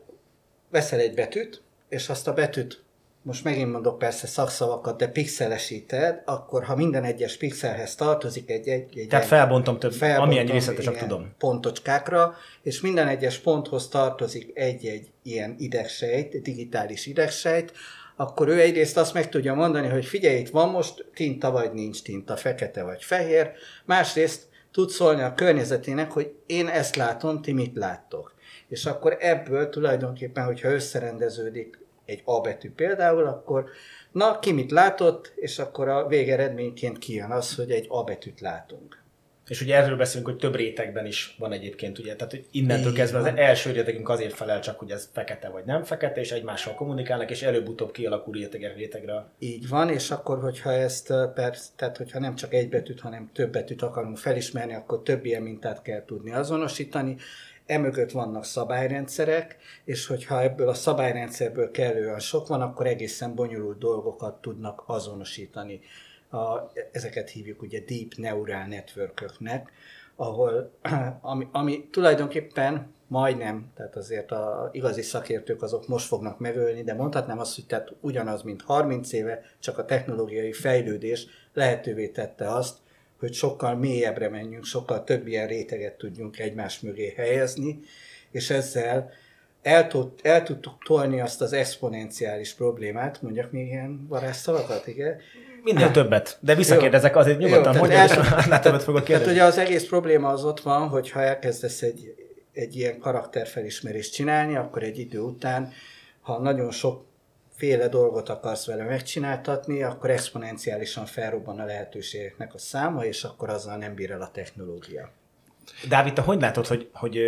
veszel egy betűt, és azt a betűt most megint mondok persze szakszavakat, de pixelesíted, akkor ha minden egyes pixelhez tartozik egy... egy, egy Tehát felbontom több, felbontom, amilyen részletesebb tudom. Pontocskákra, és minden egyes ponthoz tartozik egy-egy ilyen idegsejt, digitális idegsejt, akkor ő egyrészt azt meg tudja mondani, hogy figyelj, itt van most tinta vagy nincs tinta, fekete vagy fehér, másrészt tud szólni a környezetének, hogy én ezt látom, ti mit láttok. És akkor ebből tulajdonképpen, hogyha összerendeződik egy A betű például, akkor na, ki mit látott, és akkor a végeredményként kijön az, hogy egy A betűt látunk. És ugye erről beszélünk, hogy több rétegben is van egyébként, ugye, tehát hogy innentől kezdve az első rétegünk azért felel csak, hogy ez fekete vagy nem fekete, és egymással kommunikálnak, és előbb-utóbb kialakul rétegek rétegre. Így van, és akkor, hogyha ezt persze, tehát hogyha nem csak egy betűt, hanem több betűt akarunk felismerni, akkor több ilyen mintát kell tudni azonosítani, emögött vannak szabályrendszerek, és hogyha ebből a szabályrendszerből kellően sok van, akkor egészen bonyolult dolgokat tudnak azonosítani. A, ezeket hívjuk ugye deep neural networköknek, ahol, ami, ami tulajdonképpen majdnem, tehát azért a igazi szakértők azok most fognak megölni, de mondhatnám azt, hogy tehát ugyanaz, mint 30 éve, csak a technológiai fejlődés lehetővé tette azt, hogy sokkal mélyebbre menjünk, sokkal több ilyen réteget tudjunk egymás mögé helyezni, és ezzel el, tud, el tudtuk tolni azt az exponenciális problémát, mondjak még ilyen varázsszavakat, igen? Minél többet, de visszakérdezek azért nyugodtan, hogy el, többet fogok kérdezni. Tehát ugye az egész probléma az ott van, hogy ha elkezdesz egy, egy ilyen karakterfelismerést csinálni, akkor egy idő után, ha nagyon sok féle dolgot akarsz vele megcsináltatni, akkor exponenciálisan felrobban a lehetőségeknek a száma, és akkor azzal nem bír el a technológia. Dávid, te hogy látod, hogy, hogy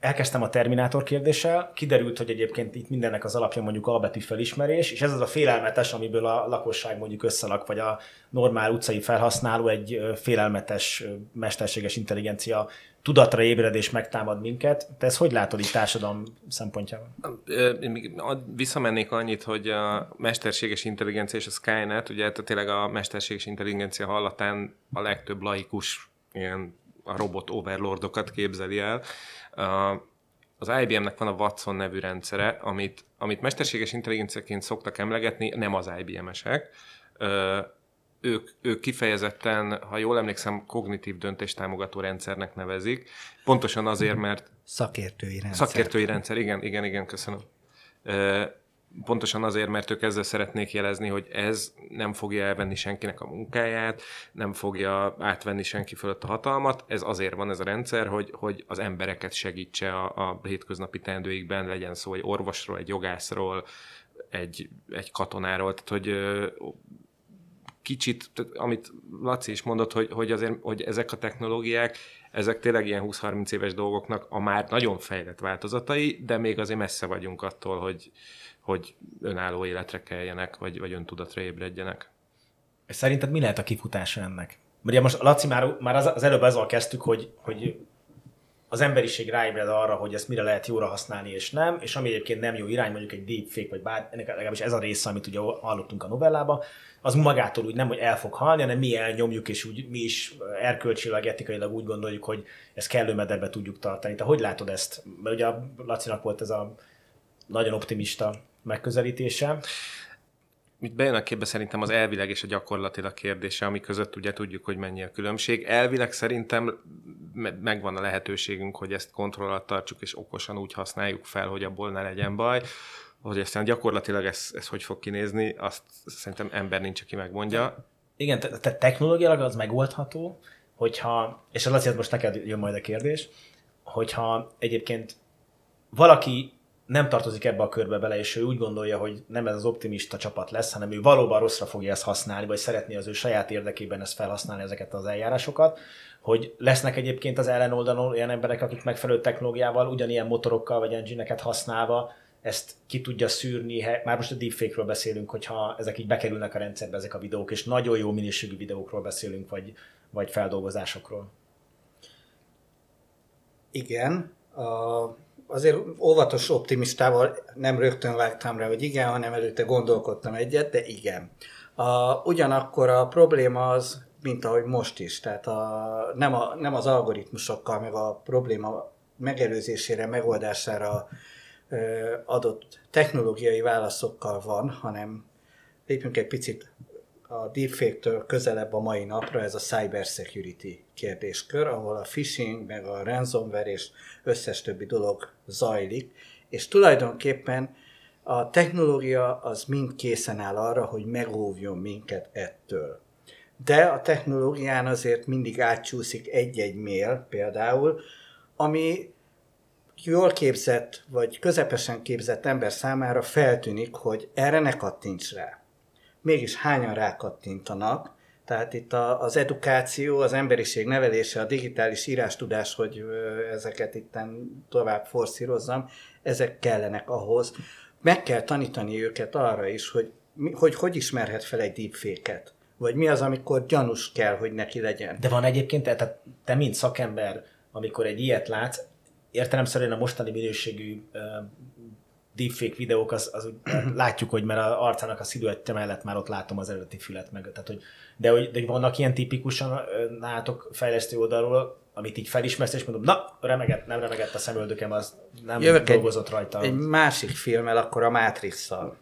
elkezdtem a Terminátor kérdéssel, kiderült, hogy egyébként itt mindennek az alapja mondjuk albetű felismerés, és ez az a félelmetes, amiből a lakosság mondjuk összelak, vagy a normál utcai felhasználó egy félelmetes mesterséges intelligencia tudatra ébred megtámad minket. Te ezt hogy látod itt társadalom szempontjában? Én visszamennék annyit, hogy a mesterséges intelligencia és a Skynet, ugye tehát tényleg a mesterséges intelligencia hallatán a legtöbb laikus ilyen a robot overlordokat képzeli el. Az IBM-nek van a Watson nevű rendszere, amit, amit mesterséges intelligenciaként szoktak emlegetni, nem az IBM-esek. Ők, ők kifejezetten, ha jól emlékszem, kognitív döntéstámogató rendszernek nevezik. Pontosan azért, mert... Szakértői rendszer. Szakértői rendszer, igen, igen, igen, köszönöm pontosan azért, mert ők ezzel szeretnék jelezni, hogy ez nem fogja elvenni senkinek a munkáját, nem fogja átvenni senki fölött a hatalmat, ez azért van ez a rendszer, hogy, hogy az embereket segítse a, a hétköznapi teendőikben, legyen szó egy orvosról, egy jogászról, egy, egy katonáról, tehát hogy kicsit, amit Laci is mondott, hogy, hogy, azért, hogy ezek a technológiák, ezek tényleg ilyen 20-30 éves dolgoknak a már nagyon fejlett változatai, de még azért messze vagyunk attól, hogy, hogy önálló életre keljenek, vagy, vagy öntudatra ébredjenek. Szerinted mi lehet a kifutása ennek? Ugye most Laci már, már az, az előbb azzal kezdtük, hogy, hogy az emberiség ráébred arra, hogy ezt mire lehet jóra használni és nem, és ami egyébként nem jó irány, mondjuk egy deepfake, vagy bár, ennek legalábbis ez a része, amit ugye hallottunk a novellába, az magától úgy nem, hogy el fog halni, hanem mi elnyomjuk, és úgy, mi is erkölcsileg, etikailag úgy gondoljuk, hogy ezt kellő mederbe tudjuk tartani. Te hogy látod ezt? Mert ugye a Lacinak volt ez a nagyon optimista megközelítése. Itt bejön a képbe szerintem az elvileg és a gyakorlatilag kérdése, ami között ugye tudjuk, hogy mennyi a különbség. Elvileg szerintem megvan a lehetőségünk, hogy ezt kontroll alatt tartsuk és okosan úgy használjuk fel, hogy abból ne legyen baj. Hogy aztán gyakorlatilag ez, ez hogy fog kinézni, azt szerintem ember nincs, aki megmondja. Igen, tehát technológiailag az megoldható, hogyha, és az azért most neked jön majd a kérdés, hogyha egyébként valaki nem tartozik ebbe a körbe bele, és ő úgy gondolja, hogy nem ez az optimista csapat lesz, hanem ő valóban rosszra fogja ezt használni, vagy szeretné az ő saját érdekében ezt felhasználni, ezeket az eljárásokat, hogy lesznek egyébként az ellenoldalon olyan emberek, akik megfelelő technológiával, ugyanilyen motorokkal vagy engine használva ezt ki tudja szűrni, már most a deepfake-ről beszélünk, hogyha ezek így bekerülnek a rendszerbe, ezek a videók, és nagyon jó minőségű videókról beszélünk, vagy, vagy feldolgozásokról. Igen, azért óvatos optimistával nem rögtön vágtam rá, hogy igen, hanem előtte gondolkodtam egyet, de igen. A, ugyanakkor a probléma az, mint ahogy most is, tehát a, nem, a, nem az algoritmusokkal, meg a probléma megelőzésére, megoldására adott technológiai válaszokkal van, hanem lépjünk egy picit a deepfake-től közelebb a mai napra ez a cybersecurity kérdéskör, ahol a phishing, meg a ransomware és összes többi dolog zajlik, és tulajdonképpen a technológia az mind készen áll arra, hogy megóvjon minket ettől. De a technológián azért mindig átcsúszik egy-egy mail például, ami jól képzett, vagy közepesen képzett ember számára feltűnik, hogy erre ne kattints rá mégis hányan rákattintanak. Tehát itt a, az edukáció, az emberiség nevelése, a digitális írástudás, hogy ezeket itt tovább forszírozzam, ezek kellenek ahhoz. Meg kell tanítani őket arra is, hogy hogy, hogy ismerhet fel egy deepfake-et. Vagy mi az, amikor gyanús kell, hogy neki legyen. De van egyébként, tehát te, mint szakember, amikor egy ilyet látsz, értelemszerűen a mostani minőségű deepfake videók, az, az látjuk, hogy mert a arcának a sziluettje mellett már ott látom az eredeti fület meg. Tehát, hogy, de, hogy, de vannak ilyen tipikusan nátok fejlesztő oldalról, amit így felismersz, és mondom, na, remegett, nem remegett a szemöldökem, az nem Jövök dolgozott egy, rajta. Egy másik filmmel, akkor a matrix A,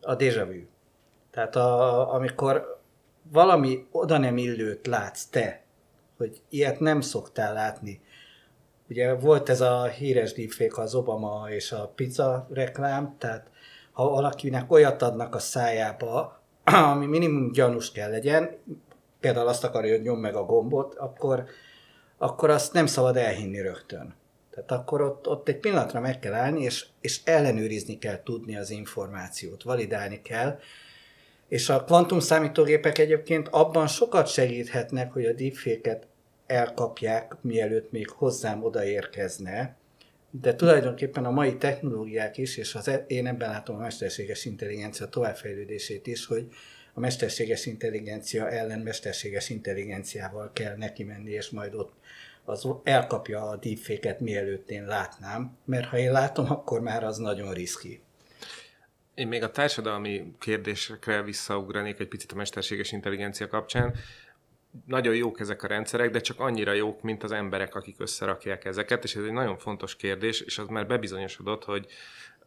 a Deja Vu. Tehát a, amikor valami oda nem illőt látsz te, hogy ilyet nem szoktál látni, Ugye volt ez a híres deepfake az Obama és a pizza reklám, tehát ha valakinek olyat adnak a szájába, ami minimum gyanús kell legyen, például azt akarja, hogy nyom meg a gombot, akkor, akkor azt nem szabad elhinni rögtön. Tehát akkor ott, ott egy pillanatra meg kell állni, és, és ellenőrizni kell tudni az információt, validálni kell. És a kvantum számítógépek egyébként abban sokat segíthetnek, hogy a deepfake-et elkapják, mielőtt még hozzám odaérkezne, de tulajdonképpen a mai technológiák is, és az e- én ebben látom a mesterséges intelligencia továbbfejlődését is, hogy a mesterséges intelligencia ellen mesterséges intelligenciával kell neki menni, és majd ott az elkapja a deepfake-et, mielőtt én látnám, mert ha én látom, akkor már az nagyon riszki. Én még a társadalmi kérdésekre visszaugranék egy picit a mesterséges intelligencia kapcsán. Nagyon jók ezek a rendszerek, de csak annyira jók, mint az emberek, akik összerakják ezeket, és ez egy nagyon fontos kérdés, és az már bebizonyosodott, hogy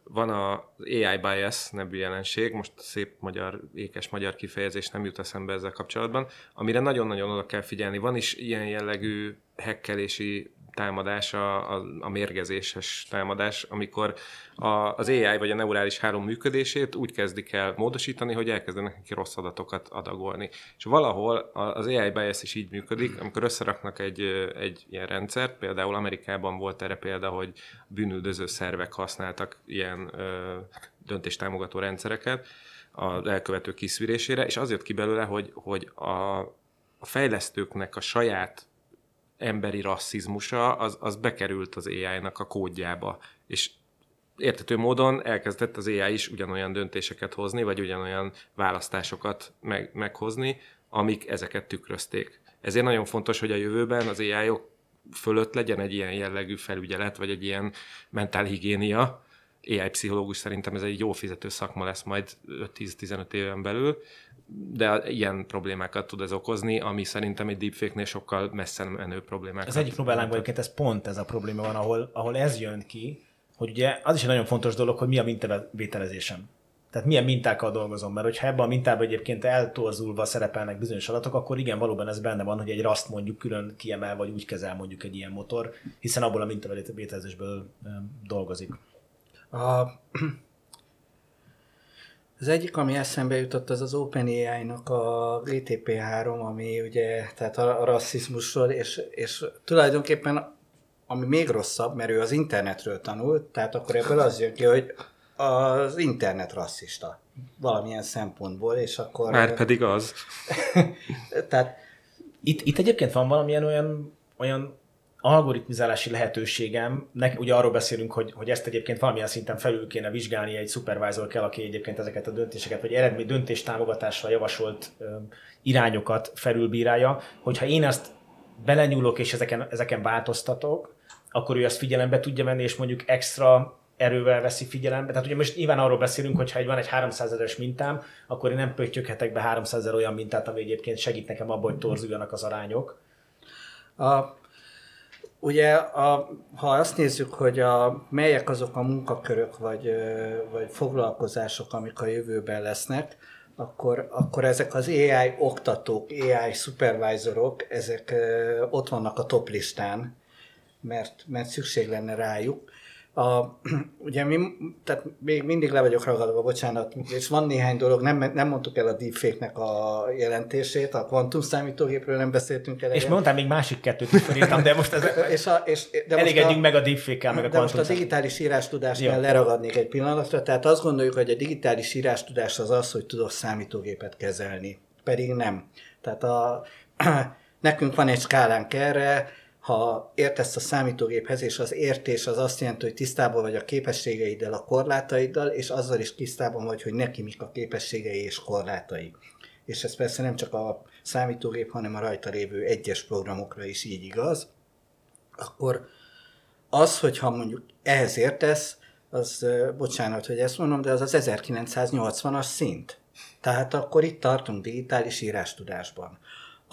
van az AI bias nevű jelenség, most szép magyar, ékes magyar kifejezés nem jut eszembe ezzel kapcsolatban, amire nagyon-nagyon oda kell figyelni. Van is ilyen jellegű hekkelési támadás, a, a, a mérgezéses támadás, amikor a, az AI vagy a neurális háló működését úgy kezdik el módosítani, hogy elkezdenek neki rossz adatokat adagolni. És valahol az AI bias is így működik, amikor összeraknak egy, egy ilyen rendszert, például Amerikában volt erre példa, hogy bűnüldöző szervek használtak ilyen ö, döntéstámogató rendszereket az elkövető kiszűrésére, és azért ki belőle, hogy, hogy a, a fejlesztőknek a saját emberi rasszizmusa, az, az bekerült az AI-nak a kódjába. És értető módon elkezdett az AI is ugyanolyan döntéseket hozni, vagy ugyanolyan választásokat meg, meghozni, amik ezeket tükrözték. Ezért nagyon fontos, hogy a jövőben az ai -ok fölött legyen egy ilyen jellegű felügyelet, vagy egy ilyen mentálhigiénia. AI pszichológus szerintem ez egy jó fizető szakma lesz majd 5-10-15 éven belül, de ilyen problémákat tud ez okozni, ami szerintem egy deepfake-nél sokkal messze menő problémákat. Az egyik próbálánkban egyébként ez pont ez a probléma van, ahol, ahol ez jön ki, hogy ugye az is egy nagyon fontos dolog, hogy mi a mintavételezésem. Tehát milyen mintákkal dolgozom, mert hogyha ebben a mintában egyébként eltorzulva szerepelnek bizonyos adatok, akkor igen, valóban ez benne van, hogy egy raszt mondjuk külön kiemel, vagy úgy kezel mondjuk egy ilyen motor, hiszen abból a mintavételezésből dolgozik. A az egyik, ami eszembe jutott, az az OpenAI-nak a GTP3, ami ugye, tehát a rasszizmusról, és, és tulajdonképpen ami még rosszabb, mert ő az internetről tanult, tehát akkor ebből az jön ki, hogy az internet rasszista valamilyen szempontból, és akkor... Már pedig az. tehát... Itt, itt egyébként van valamilyen olyan, olyan algoritmizálási lehetőségem, nek, ugye arról beszélünk, hogy, hogy ezt egyébként valamilyen szinten felül kéne vizsgálni, egy supervisor kell, aki egyébként ezeket a döntéseket, vagy eredmény döntéstámogatásra javasolt ö, irányokat felülbírálja, hogyha én ezt belenyúlok és ezeken, ezeken változtatok, akkor ő azt figyelembe tudja venni, és mondjuk extra erővel veszi figyelembe. Tehát ugye most nyilván arról beszélünk, hogy ha egy van egy 300 ezeres mintám, akkor én nem pöttyöghetek be 300 ezer olyan mintát, ami egyébként segít nekem abban, hogy torzuljanak az arányok. A, Ugye, a, ha azt nézzük, hogy a, melyek azok a munkakörök vagy, vagy foglalkozások, amik a jövőben lesznek, akkor, akkor ezek az AI oktatók, AI supervisorok, ezek ott vannak a top listán, mert, mert szükség lenne rájuk. A, ugye mi, tehát még mindig le vagyok ragadva, bocsánat, és van néhány dolog, nem, nem mondtuk el a deepfake-nek a jelentését, a kvantum számítógépről nem beszéltünk el. És mondtam még másik kettőt is felírtam, de most ez, és a, és, de elégedjünk meg a deepfake-kel, meg a De most a digitális írástudásnál leragadnék egy pillanatra, tehát azt gondoljuk, hogy a digitális írástudás az az, hogy tudok számítógépet kezelni, pedig nem. Tehát a, nekünk van egy skálánk erre, ha értesz a számítógéphez, és az értés az azt jelenti, hogy tisztában vagy a képességeiddel, a korlátaiddal, és azzal is tisztában vagy, hogy neki mik a képességei és korlátai. És ez persze nem csak a számítógép, hanem a rajta lévő egyes programokra is így igaz, akkor az, hogyha mondjuk ehhez értesz, az, bocsánat, hogy ezt mondom, de az az 1980-as szint. Tehát akkor itt tartunk digitális írástudásban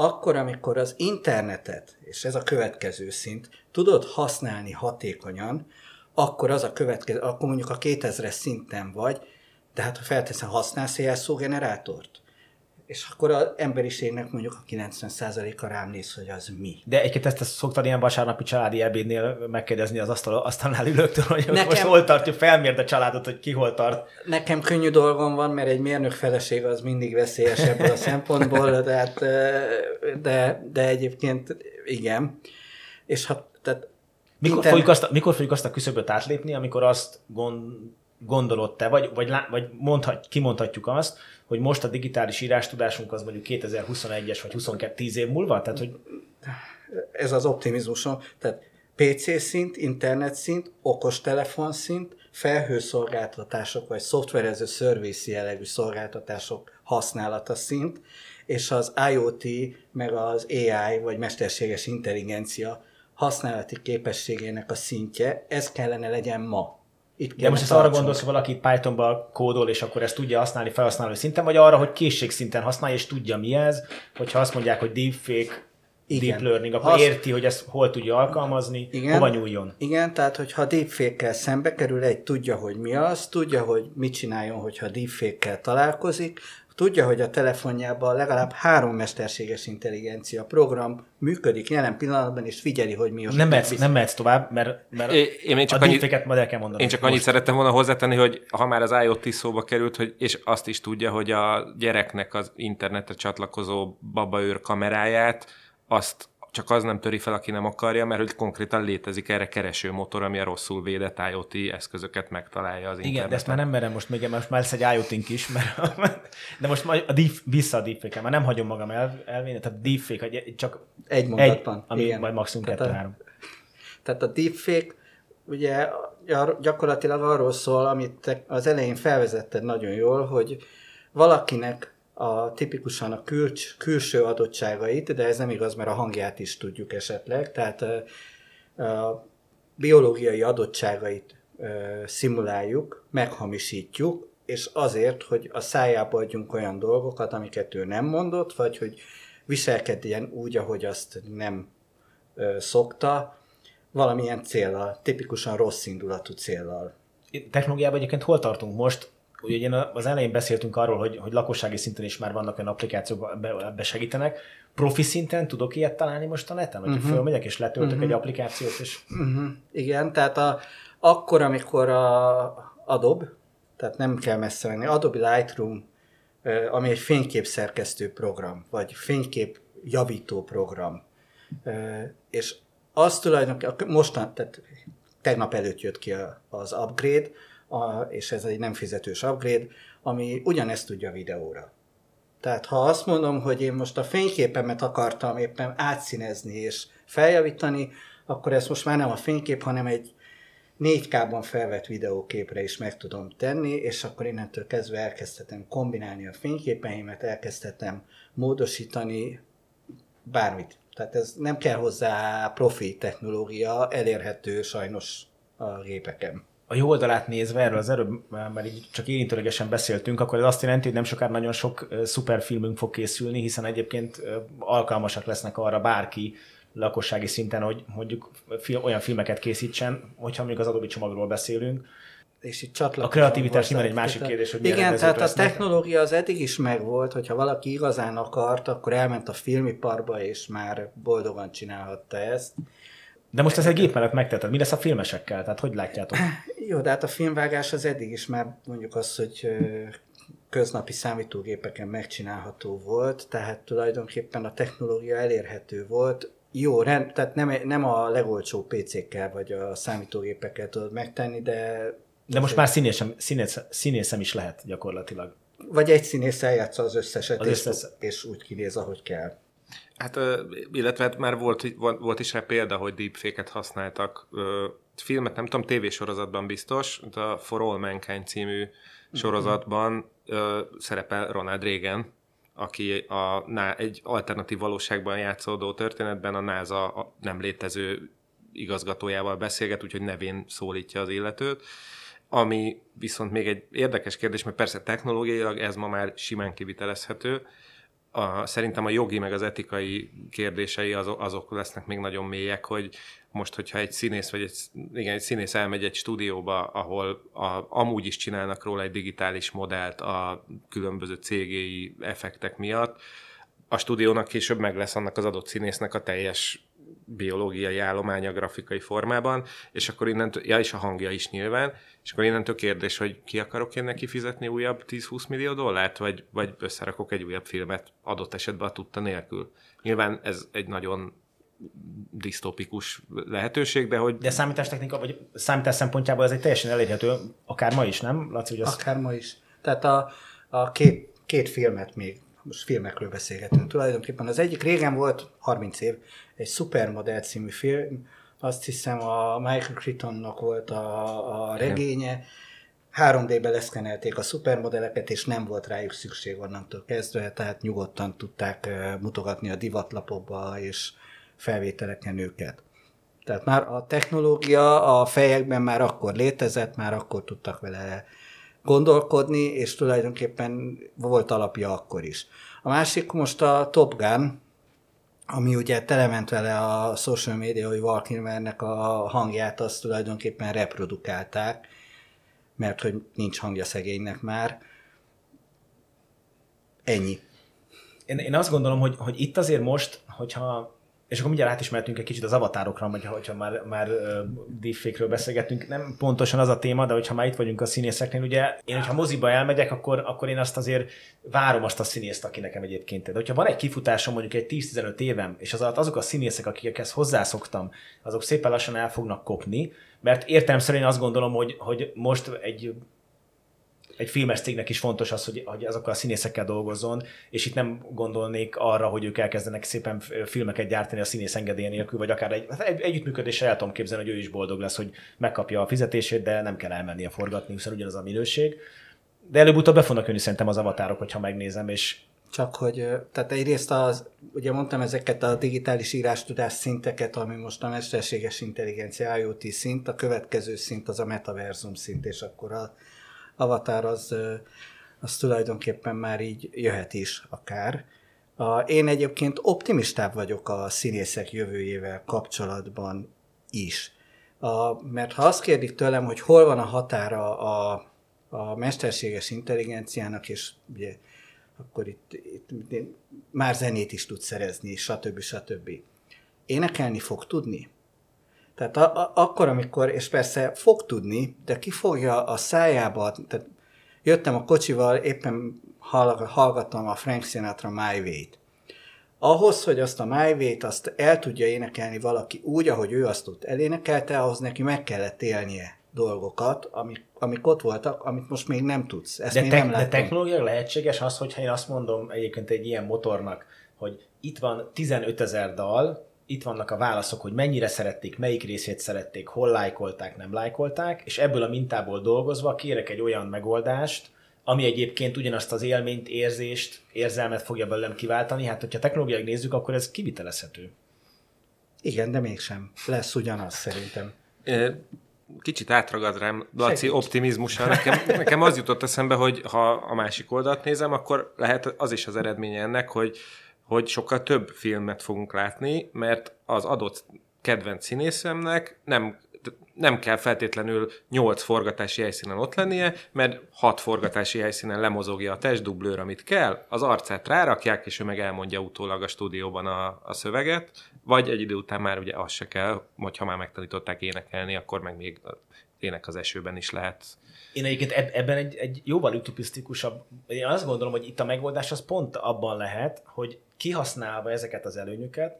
akkor, amikor az internetet, és ez a következő szint, tudod használni hatékonyan, akkor az a következő, akkor mondjuk a 2000-es szinten vagy, de hát ha felteszem, használsz jelszógenerátort? És akkor az emberiségnek mondjuk a 90%-a rám néz, hogy az mi. De egyébként ezt, ezt szoktad ilyen vasárnapi családi ebédnél megkérdezni az asztal, asztalnál ülőktől, hogy nekem, most hol tartja, felmérd a családot, hogy ki hol tart. Nekem könnyű dolgom van, mert egy mérnök feleség az mindig veszélyes ebből a szempontból, de, hát, de, de egyébként igen. És ha, tehát mikor, internet... fogjuk azt, mikor fogjuk azt a küszöböt átlépni, amikor azt gond, gondolod te, vagy, vagy, vagy mondhat, kimondhatjuk azt, hogy most a digitális írástudásunk az mondjuk 2021-es vagy 22 10 év múlva? Tehát, hogy... ez az optimizmusom. Tehát PC szint, internet szint, okostelefon szint, felhőszolgáltatások vagy szoftverező szerviz jellegű szolgáltatások használata szint, és az IoT meg az AI vagy mesterséges intelligencia használati képességének a szintje, ez kellene legyen ma. Itt De most ezt arra gondolsz, hogy valaki Pythonba kódol, és akkor ezt tudja használni felhasználó szinten, vagy arra, hogy készségszinten használja, és tudja mi ez, hogyha azt mondják, hogy deepfake, igen. deep learning, akkor Hasz... érti, hogy ezt hol tudja alkalmazni, igen, hova nyúljon. Igen, tehát hogyha deepfake-kel szembe kerül, egy tudja, hogy mi az, tudja, hogy mit csináljon, hogyha deepfake-kel találkozik, Tudja, hogy a telefonjában legalább három mesterséges intelligencia program működik jelen pillanatban, és figyeli, hogy mi az. Nem mehetsz, nem mehetsz tovább, mert, mert é, én csak a annyit, majd el kell mondani. Én csak annyit most. szerettem volna hozzátenni, hogy ha már az IoT szóba került, hogy, és azt is tudja, hogy a gyereknek az internetre csatlakozó babaőr kameráját, azt csak az nem töri fel, aki nem akarja, mert hogy konkrétan létezik erre keresőmotor, ami a rosszul védett IoT eszközöket megtalálja az Igen, de ezt már nem merem most még, most már lesz egy iot is, mert, de most majd a deep, vissza a deepfake már nem hagyom magam el, elvinni, tehát deepfake, csak egy mondatban, egy, ami igen. majd maximum kettő-három. Tehát a deepfake ugye gyakorlatilag arról szól, amit az elején felvezetted nagyon jól, hogy valakinek a tipikusan a külcs, külső adottságait, de ez nem igaz, mert a hangját is tudjuk esetleg, tehát a, biológiai adottságait szimuláljuk, meghamisítjuk, és azért, hogy a szájába adjunk olyan dolgokat, amiket ő nem mondott, vagy hogy viselkedjen úgy, ahogy azt nem szokta, valamilyen célral, tipikusan rossz indulatú célral. Technológiában egyébként hol tartunk most? Ugye az elején beszéltünk arról, hogy, hogy lakossági szinten is már vannak olyan applikációk, ebbe segítenek. Profi szinten tudok ilyet találni most a neten? Hogy uh-huh. fölmegyek és letöltök uh-huh. egy applikációt? És... Uh-huh. Igen, tehát a, akkor, amikor a Adobe, tehát nem kell messze menni, Adobe Lightroom, ami egy fényképszerkesztő program, vagy fénykép javító program, és az tulajdonképpen mostan, tehát tegnap előtt jött ki az upgrade, a, és ez egy nem fizetős upgrade, ami ugyanezt tudja videóra. Tehát ha azt mondom, hogy én most a fényképemet akartam éppen átszínezni és feljavítani, akkor ezt most már nem a fénykép, hanem egy 4K-ban felvett videóképre is meg tudom tenni, és akkor innentől kezdve elkezdhetem kombinálni a fényképeimet, elkezdhetem módosítani bármit. Tehát ez nem kell hozzá profi technológia, elérhető sajnos a gépeken a jó oldalát nézve, erről az előbb már így csak érintőlegesen beszéltünk, akkor ez azt jelenti, hogy nem sokára nagyon sok szuperfilmünk fog készülni, hiszen egyébként alkalmasak lesznek arra bárki lakossági szinten, hogy mondjuk olyan filmeket készítsen, hogyha még az Adobe csomagról beszélünk, és itt A kreativitás nyilván egy másik kérdés, hogy Igen, tehát a technológia az eddig is megvolt, hogyha valaki igazán akart, akkor elment a filmiparba, és már boldogan csinálhatta ezt. De most ez egy gép mellett megteheted. Mi lesz a filmesekkel? Tehát hogy látjátok? Jó, de hát a filmvágás az eddig is már mondjuk az, hogy köznapi számítógépeken megcsinálható volt, tehát tulajdonképpen a technológia elérhető volt. Jó, rend, tehát nem, nem a legolcsó PC-kkel vagy a számítógépekkel tudod megtenni, de... De most már színészem, színész, színészem is lehet gyakorlatilag. Vagy egy színész eljátsza az összeset, az és, összes... és úgy kinéz, ahogy kell. Hát, illetve hát már volt, volt is rá példa, hogy deepfake-et használtak. Filmet nem tudom, tévésorozatban biztos, a For All Mankind című sorozatban szerepel Ronald Reagan, aki a, egy alternatív valóságban játszódó történetben a NASA a nem létező igazgatójával beszélget, úgyhogy nevén szólítja az illetőt. Ami viszont még egy érdekes kérdés, mert persze technológiailag ez ma már simán kivitelezhető, a, szerintem a jogi meg az etikai kérdései azok, azok lesznek még nagyon mélyek, hogy most, hogyha egy színész, vagy egy, igen, egy színész elmegy egy stúdióba, ahol a, amúgy is csinálnak róla egy digitális modellt a különböző cégéi effektek miatt, a stúdiónak később meg lesz annak az adott színésznek a teljes biológiai állománya grafikai formában, és akkor innentől, ja, és a hangja is nyilván, és akkor innentől kérdés, hogy ki akarok én neki fizetni újabb 10-20 millió dollárt, vagy, vagy összerakok egy újabb filmet adott esetben a tudta nélkül. Nyilván ez egy nagyon disztópikus lehetőség, de hogy... De számítástechnika, vagy számítás szempontjából ez egy teljesen elérhető, akár ma is, nem? Laci, hogy az... Akár ma is. Tehát a, a két, két filmet még most filmekről beszélgetünk tulajdonképpen. Az egyik régen volt, 30 év, egy Supermodell című film, azt hiszem a Michael Crichtonnak volt a, a regénye, 3D-be leszkenelték a szupermodelleket, és nem volt rájuk szükség onnantól kezdve, tehát nyugodtan tudták mutogatni a divatlapokba és felvételeken őket. Tehát már a technológia a fejekben már akkor létezett, már akkor tudtak vele gondolkodni, és tulajdonképpen volt alapja akkor is. A másik most a Top Gun, ami ugye telement vele a social media, hogy Val Kilmernek a hangját azt tulajdonképpen reprodukálták, mert hogy nincs hangja szegénynek már. Ennyi. Én, én azt gondolom, hogy, hogy itt azért most, hogyha és akkor mindjárt át is mehetünk egy kicsit az avatárokra, hogyha már, már deepfake-ről beszélgetünk. Nem pontosan az a téma, de hogyha már itt vagyunk a színészeknél, ugye én, hogyha moziba elmegyek, akkor, akkor én azt azért várom azt a színészt, aki nekem egyébként. De hogyha van egy kifutásom mondjuk egy 10-15 évem, és az alatt azok a színészek, akikhez hozzászoktam, azok szépen lassan el fognak kopni, mert értelemszerűen azt gondolom, hogy, hogy most egy egy filmes cégnek is fontos az, hogy, hogy azokkal a színészekkel dolgozzon, és itt nem gondolnék arra, hogy ők elkezdenek szépen filmeket gyártani a színész engedélye nélkül, vagy akár egy, hát egy együttműködéssel el tudom képzelni, hogy ő is boldog lesz, hogy megkapja a fizetését, de nem kell elmennie forgatni, hiszen ugyanaz a minőség. De előbb-utóbb be fognak jönni szerintem az avatárok, hogyha megnézem, és csak hogy, tehát egyrészt az, ugye mondtam ezeket a digitális írástudás szinteket, ami most a mesterséges intelligencia IoT szint, a következő szint az a metaverzum szint, és akkor a, Avatar az, az tulajdonképpen már így jöhet is akár. Én egyébként optimistább vagyok a színészek jövőjével kapcsolatban is. Mert ha azt kérdik tőlem, hogy hol van a határa a, a mesterséges intelligenciának, és ugye akkor itt, itt már zenét is tud szerezni, stb. stb. Énekelni fog tudni? Tehát a, a, akkor, amikor, és persze fog tudni, de ki fogja a szájába, tehát jöttem a kocsival, éppen hallgattam a Frank Sinatra My Way-t. Ahhoz, hogy azt a My Way-t azt el tudja énekelni valaki úgy, ahogy ő azt ott elénekelte, ahhoz neki meg kellett élnie dolgokat, amik, amik ott voltak, amit most még nem tudsz. Ezt de, még te, nem de technológiai lehetséges az, hogyha én azt mondom egyébként egy ilyen motornak, hogy itt van 15 ezer dal, itt vannak a válaszok, hogy mennyire szerették, melyik részét szerették, hol lájkolták, nem lájkolták, és ebből a mintából dolgozva kérek egy olyan megoldást, ami egyébként ugyanazt az élményt, érzést, érzelmet fogja belőlem kiváltani. Hát, hogyha technológiai nézzük, akkor ez kivitelezhető. Igen, de mégsem. Lesz ugyanaz szerintem. Kicsit átragad rám Laci optimizmusa. Nekem, nekem az jutott eszembe, hogy ha a másik oldalt nézem, akkor lehet az is az eredménye ennek, hogy hogy sokkal több filmet fogunk látni, mert az adott kedvenc színészemnek nem, nem kell feltétlenül 8 forgatási helyszínen ott lennie, mert 6 forgatási helyszínen lemozogja a testdublőr, amit kell, az arcát rárakják, és ő meg elmondja utólag a stúdióban a, a szöveget, vagy egy idő után már ugye az se kell, vagy ha már megtanították énekelni, akkor meg még ének az esőben is lehet én egyébként ebben egy, egy jóval utopisztikusabb, én azt gondolom, hogy itt a megoldás az pont abban lehet, hogy kihasználva ezeket az előnyöket,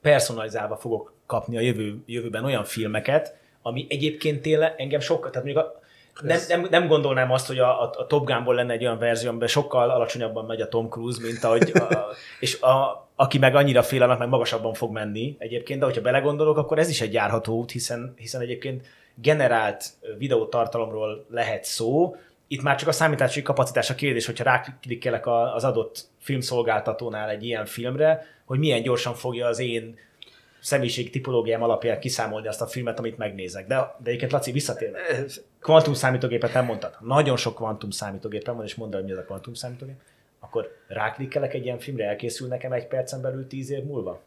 personalizálva fogok kapni a jövő, jövőben olyan filmeket, ami egyébként tényleg engem sokkal, tehát mondjuk a, nem, nem, nem, gondolnám azt, hogy a, a, a Top Gunból lenne egy olyan verzió, amiben sokkal alacsonyabban megy a Tom Cruise, mint ahogy, a, és a, aki meg annyira fél annak, meg magasabban fog menni egyébként, de hogyha belegondolok, akkor ez is egy járható út, hiszen, hiszen egyébként generált videótartalomról lehet szó, itt már csak a számítási kapacitás a kérdés, hogyha ráklikkelek az adott filmszolgáltatónál egy ilyen filmre, hogy milyen gyorsan fogja az én személyiség tipológiám alapján kiszámolni azt a filmet, amit megnézek. De, de egyébként Laci, visszatér. Kvantum számítógépet nem mondtad. Nagyon sok kvantum számítógépem van, és mondd hogy mi az a kvantum számítógép. Akkor ráklikkelek egy ilyen filmre, elkészül nekem egy percen belül tíz év múlva?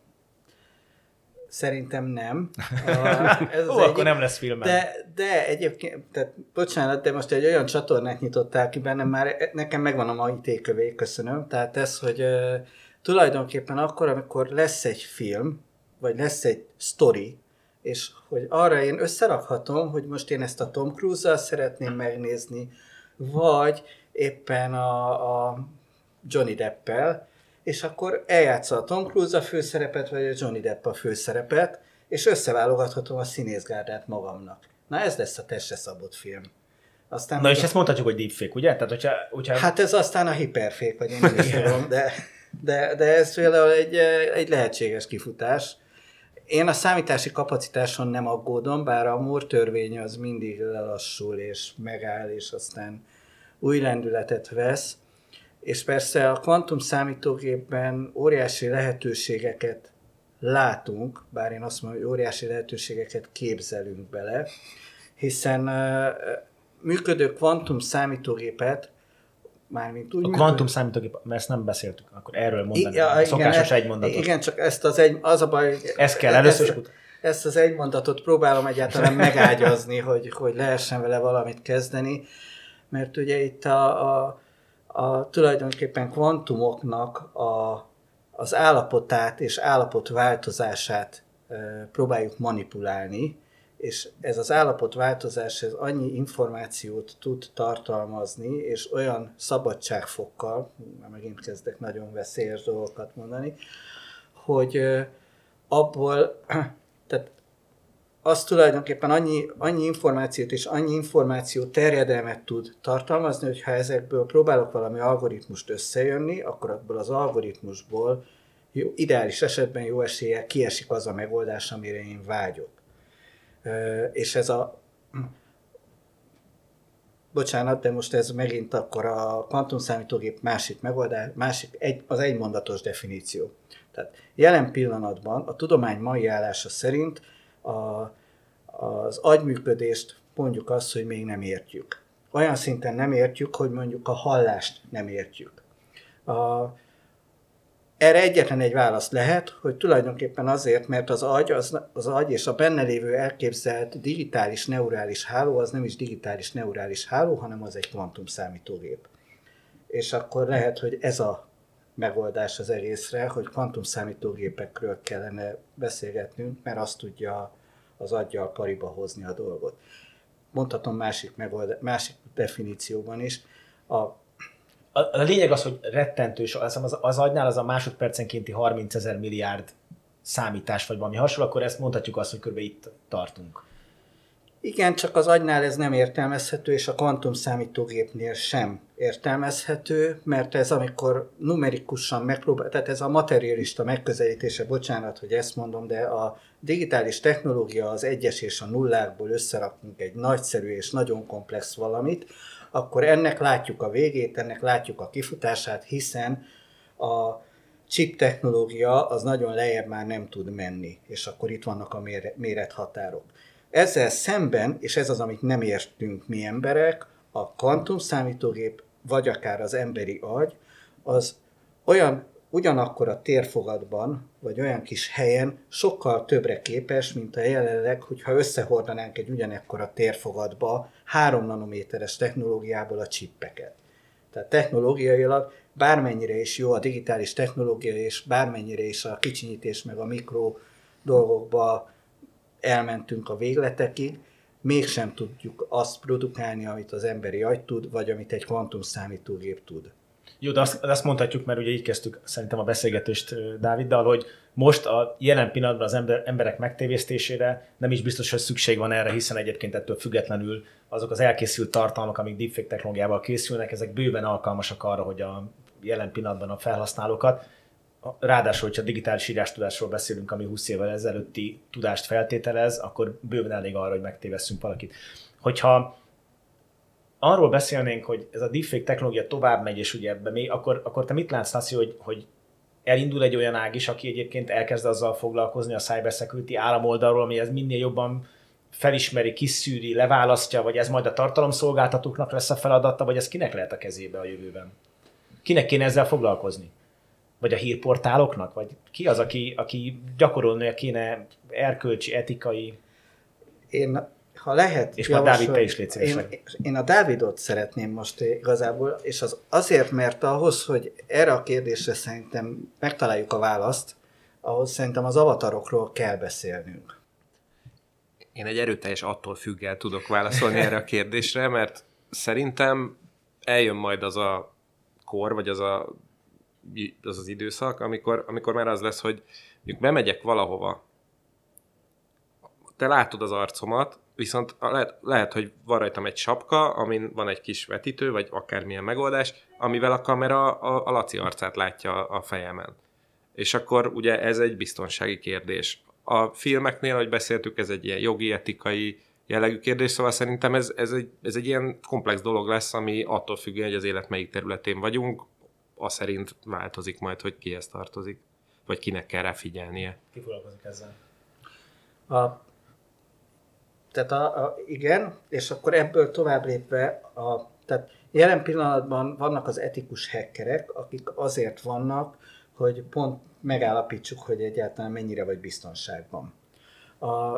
Szerintem nem. Ez Ó, akkor nem lesz film. De, de egyébként, tehát bocsánat, de most egy olyan csatornát nyitottál ki bennem, már nekem megvan a mai tékövé, köszönöm. Tehát ez, hogy uh, tulajdonképpen akkor, amikor lesz egy film, vagy lesz egy story, és hogy arra én összerakhatom, hogy most én ezt a Tom Cruise-zal szeretném megnézni, vagy éppen a, a Johnny Deppel, és akkor eljátsza a Tom Cruise a főszerepet, vagy a Johnny Depp a főszerepet, és összeválogathatom a színészgárdát magamnak. Na ez lesz a testre szabott film. Aztán Na és ezt mondhatjuk, hogy deepfake, ugye? Tehát, hogyha, hogyha... Hát ez aztán a hiperfék, vagy én is tudom, de, de, de ez például egy, egy lehetséges kifutás. Én a számítási kapacitáson nem aggódom, bár a Moore törvény az mindig lelassul és megáll, és aztán új lendületet vesz. És persze a kvantum számítógépben óriási lehetőségeket látunk, bár én azt mondom, hogy óriási lehetőségeket képzelünk bele, hiszen működő kvantum számítógépet, mármint úgy A kvantum számítógép, mert ezt nem beszéltük, akkor erről mondani. Ja, a szokásos igen, egy mondatot. Igen, csak ezt az egy, az a baj, ezt kell először ezt, ezt az egy mondatot próbálom egyáltalán megágyazni, hogy, hogy lehessen vele valamit kezdeni, mert ugye itt a, a, a tulajdonképpen kvantumoknak a, az állapotát és állapotváltozását e, próbáljuk manipulálni, és ez az állapotváltozás ez annyi információt tud tartalmazni, és olyan szabadságfokkal, már megint kezdek nagyon veszélyes dolgokat mondani, hogy abból, tehát az tulajdonképpen annyi, annyi információt és annyi információ terjedelmet tud tartalmazni, hogy ha ezekből próbálok valami algoritmust összejönni, akkor abból az algoritmusból jó, ideális esetben jó eséllyel kiesik az a megoldás, amire én vágyok. És ez a bocsánat, de most ez megint akkor a kvantumszámítógép másik megoldás, másik, egy, az egymondatos definíció. Tehát jelen pillanatban a tudomány mai állása szerint a, az agyműködést mondjuk azt, hogy még nem értjük. Olyan szinten nem értjük, hogy mondjuk a hallást nem értjük. A, erre egyetlen egy válasz lehet, hogy tulajdonképpen azért, mert az agy, az, az agy és a benne lévő elképzelt digitális neurális háló az nem is digitális neurális háló, hanem az egy kvantum számítógép. És akkor lehet, hogy ez a megoldás az egészre, hogy kvantum számítógépekről kellene beszélgetnünk, mert azt tudja az aggyal pariba hozni a dolgot. Mondhatom másik, megoldás, másik definícióban is. A a, a lényeg az, hogy rettentős, az, az, az agynál az a másodpercenkénti 30 ezer milliárd számítás, vagy valami hasonló, akkor ezt mondhatjuk azt, hogy kb. itt tartunk. Igen, csak az agynál ez nem értelmezhető, és a kvantum számítógépnél sem értelmezhető, mert ez amikor numerikusan megpróbál, tehát ez a materialista megközelítése, bocsánat, hogy ezt mondom, de a digitális technológia az egyes és a nullákból összerakunk egy nagyszerű és nagyon komplex valamit, akkor ennek látjuk a végét, ennek látjuk a kifutását, hiszen a chip technológia az nagyon lejjebb már nem tud menni, és akkor itt vannak a mérethatárok. Ezzel szemben, és ez az, amit nem értünk mi emberek, a kvantum számítógép, vagy akár az emberi agy, az olyan ugyanakkor a térfogatban, vagy olyan kis helyen sokkal többre képes, mint a jelenleg, hogyha összehordanánk egy ugyanekkor a térfogatba három nanométeres technológiából a csippeket. Tehát technológiailag bármennyire is jó a digitális technológia, és bármennyire is a kicsinyítés meg a mikro dolgokba elmentünk a végletekig, mégsem tudjuk azt produkálni, amit az emberi agy tud, vagy amit egy kvantum számítógép tud. Jó, de azt, azt mondhatjuk, mert ugye így kezdtük szerintem a beszélgetést Dáviddal, hogy most a jelen pillanatban az ember, emberek megtévesztésére nem is biztos, hogy szükség van erre, hiszen egyébként ettől függetlenül azok az elkészült tartalmak, amik deepfake technológiával készülnek, ezek bőven alkalmasak arra, hogy a jelen pillanatban a felhasználókat, ráadásul, hogyha digitális írástudásról beszélünk, ami 20 évvel ezelőtti tudást feltételez, akkor bőven elég arra, hogy megtévesszünk valakit. Hogyha arról beszélnénk, hogy ez a deepfake technológia tovább megy, és ugye ebbe még, akkor, akkor te mit látsz, Nassi, hogy, hogy elindul egy olyan ág is, aki egyébként elkezd azzal foglalkozni a cybersecurity államoldalról, ami ez minél jobban felismeri, kiszűri, leválasztja, vagy ez majd a tartalomszolgáltatóknak lesz a feladata, vagy ez kinek lehet a kezébe a jövőben? Kinek kéne ezzel foglalkozni? Vagy a hírportáloknak? Vagy ki az, aki, aki gyakorolnia kéne erkölcsi, etikai... Én ha lehet... És már Dávid, te is légy én, én a Dávidot szeretném most igazából, és az azért, mert ahhoz, hogy erre a kérdésre szerintem megtaláljuk a választ, ahhoz szerintem az avatarokról kell beszélnünk. Én egy erőteljes attól függel tudok válaszolni erre a kérdésre, mert szerintem eljön majd az a kor, vagy az a, az, az időszak, amikor, amikor már az lesz, hogy mondjuk bemegyek valahova, te látod az arcomat, viszont lehet, lehet, hogy van rajtam egy sapka, amin van egy kis vetítő, vagy akármilyen megoldás, amivel a kamera a, a Laci arcát látja a fejemen. És akkor ugye ez egy biztonsági kérdés. A filmeknél, ahogy beszéltük, ez egy ilyen jogi, etikai jellegű kérdés, szóval szerintem ez, ez, egy, ez egy ilyen komplex dolog lesz, ami attól függően, hogy az élet melyik területén vagyunk, az szerint változik majd, hogy kihez tartozik, vagy kinek kell rá figyelnie. Ki foglalkozik ezzel? A, tehát a, a, igen, és akkor ebből tovább lépve, a, tehát jelen pillanatban vannak az etikus hackerek, akik azért vannak, hogy pont megállapítsuk, hogy egyáltalán mennyire vagy biztonságban. A,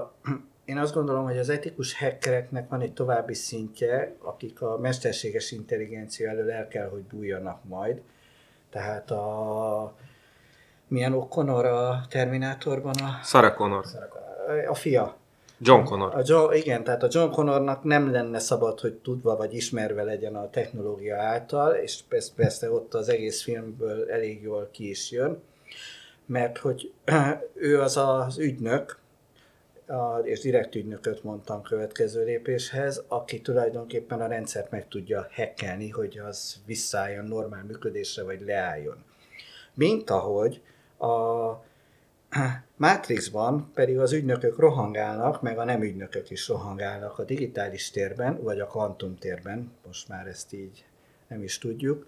én azt gondolom, hogy az etikus hackereknek van egy további szintje, akik a mesterséges intelligencia elől el kell, hogy bújjanak majd. Tehát a... Milyen O'Connor a Terminátorban? A, Sarah Connor. a fia. John Connor. A John, igen, tehát a John Connornak nem lenne szabad, hogy tudva vagy ismerve legyen a technológia által, és persze, persze ott az egész filmből elég jól ki is jön, mert hogy ő az az ügynök, és direkt ügynököt mondtam következő lépéshez, aki tulajdonképpen a rendszert meg tudja hekkelni, hogy az visszaálljon normál működésre, vagy leálljon. Mint ahogy a Matrixban pedig az ügynökök rohangálnak, meg a nem ügynökök is rohangálnak a digitális térben, vagy a kvantum térben, most már ezt így nem is tudjuk,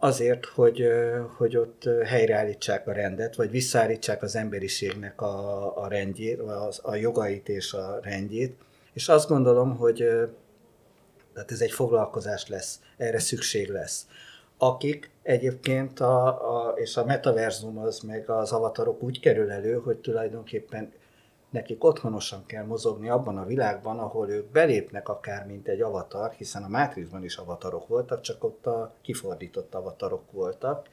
azért, hogy, hogy ott helyreállítsák a rendet, vagy visszaállítsák az emberiségnek a, a rendjét, a, a jogait és a rendjét. És azt gondolom, hogy tehát ez egy foglalkozás lesz, erre szükség lesz. Akik egyébként, a, a, és a metaverzum az meg az avatarok úgy kerül elő, hogy tulajdonképpen nekik otthonosan kell mozogni abban a világban, ahol ők belépnek akár mint egy avatar, hiszen a Matrixban is avatarok voltak, csak ott a kifordított avatarok voltak.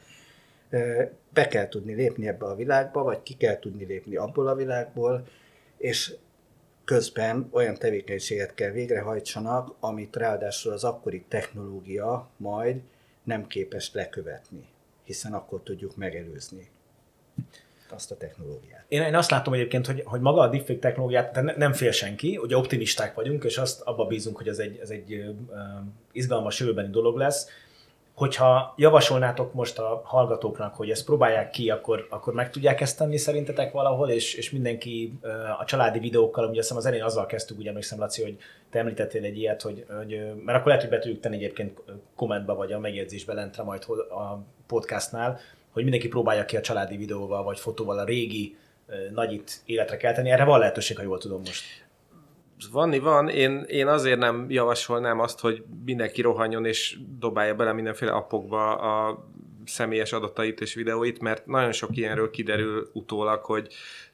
Be kell tudni lépni ebbe a világba, vagy ki kell tudni lépni abból a világból, és közben olyan tevékenységet kell végrehajtsanak, amit ráadásul az akkori technológia majd nem képes lekövetni, hiszen akkor tudjuk megelőzni azt a technológiát. Én, én azt látom egyébként, hogy, hogy maga a deepfake technológiát de nem fél senki, hogy optimisták vagyunk, és azt abba bízunk, hogy ez egy, ez egy izgalmas jövőbeni dolog lesz. Hogyha javasolnátok most a hallgatóknak, hogy ezt próbálják ki, akkor, akkor meg tudják ezt tenni szerintetek valahol, és, és mindenki a családi videókkal, ugye azt hiszem az elején azzal kezdtük, ugye emlékszem Laci, hogy te említettél egy ilyet, hogy, hogy mert akkor lehet, hogy be tudjuk tenni egyébként kommentbe, vagy a megjegyzésbe lentre majd a podcastnál, hogy mindenki próbálja ki a családi videóval vagy fotóval a régi nagyit életre kelteni. Erre van lehetőség, ha jól tudom most. Van, van. Én, én azért nem javasolnám azt, hogy mindenki rohanjon és dobálja bele mindenféle appokba a személyes adatait és videóit, mert nagyon sok ilyenről kiderül utólag, hogy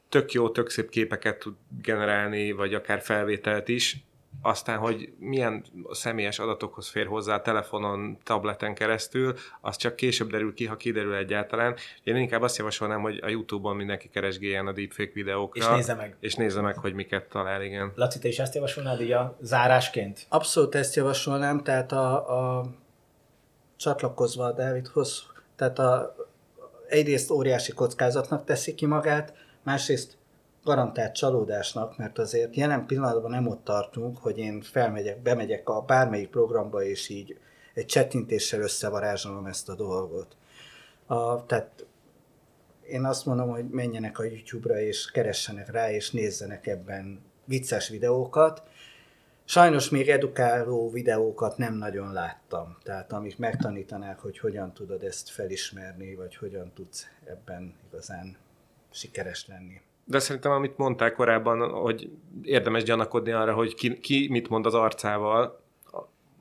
tök jó, tök szép képeket tud generálni, vagy akár felvételt is, aztán, hogy milyen személyes adatokhoz fér hozzá telefonon, tableten keresztül, az csak később derül ki, ha kiderül egyáltalán. Én inkább azt javasolnám, hogy a YouTube-on mindenki keresgéljen a deepfake videókra. És nézze meg. És nézze meg, hogy miket talál, igen. Laci, te is ezt javasolnád így a zárásként? Abszolút ezt javasolnám, tehát a, a csatlakozva a Dávidhoz, tehát a, egyrészt óriási kockázatnak teszi ki magát, másrészt garantált csalódásnak, mert azért jelen pillanatban nem ott tartunk, hogy én felmegyek, bemegyek a bármelyik programba, és így egy csettintéssel összevarázsolom ezt a dolgot. A, tehát én azt mondom, hogy menjenek a YouTube-ra, és keressenek rá, és nézzenek ebben vicces videókat. Sajnos még edukáló videókat nem nagyon láttam, tehát amik megtanítanák, hogy hogyan tudod ezt felismerni, vagy hogyan tudsz ebben igazán sikeres lenni. De szerintem, amit mondták korábban, hogy érdemes gyanakodni arra, hogy ki, ki mit mond az arcával,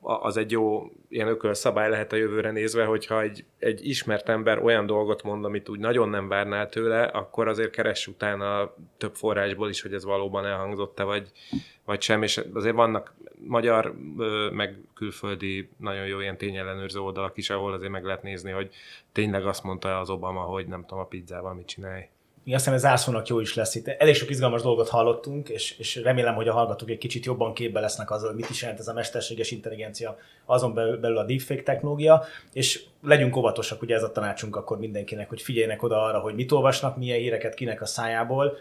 az egy jó ilyen ökölszabály lehet a jövőre nézve, hogyha egy, egy ismert ember olyan dolgot mond, amit úgy nagyon nem várnál tőle, akkor azért keress utána több forrásból is, hogy ez valóban elhangzott-e, vagy, vagy sem, és azért vannak magyar, meg külföldi nagyon jó ilyen tényellenőrző oldalak is, ahol azért meg lehet nézni, hogy tényleg azt mondta az Obama, hogy nem tudom a pizzával mit csinálj. Igen, azt hiszem, ez zászlónak jó is lesz itt. Elég sok izgalmas dolgot hallottunk, és, és remélem, hogy a hallgatók egy kicsit jobban képbe lesznek azzal, hogy mit is jelent ez a mesterséges intelligencia, azon belül a deepfake technológia, és legyünk óvatosak, ugye ez a tanácsunk akkor mindenkinek, hogy figyeljenek oda arra, hogy mit olvasnak, milyen híreket kinek a szájából,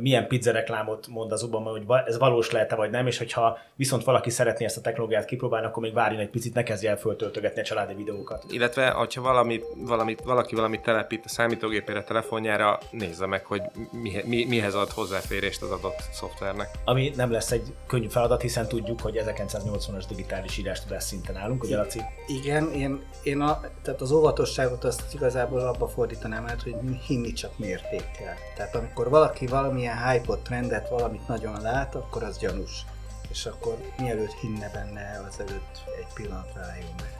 milyen pizza reklámot mond az Obama, hogy ez valós lehet-e vagy nem, és hogyha viszont valaki szeretné ezt a technológiát kipróbálni, akkor még várjon egy picit, ne kezdje el föltöltögetni a családi videókat. Illetve, hogyha valami, valami, valaki valamit telepít a számítógépére, telefonjára, nézze meg, hogy mi, mi, mihez ad hozzáférést az adott szoftvernek. Ami nem lesz egy könnyű feladat, hiszen tudjuk, hogy 1980-as digitális írás tudás szinten állunk, ugye Laci? Igen, én, én a, tehát az óvatosságot azt igazából abba fordítanám át, hogy hinni csak mértékkel. Tehát amikor valaki valamilyen hype trendet, valamit nagyon lát, akkor az gyanús. És akkor mielőtt hinne benne, azelőtt egy pillanatra álljon meg.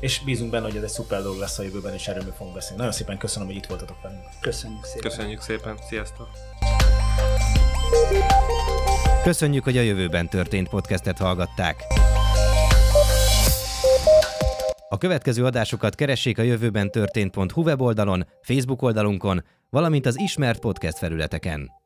És bízunk benne, hogy ez egy szuper dolog lesz a jövőben, és erről fogunk beszélni. Nagyon szépen köszönöm, hogy itt voltatok velünk. Köszönjük szépen. Köszönjük szépen. Sziasztok. Köszönjük, hogy a jövőben történt podcastet hallgatták. A következő adásokat keressék a jövőben történt.hu weboldalon, Facebook oldalunkon, valamint az ismert podcast felületeken.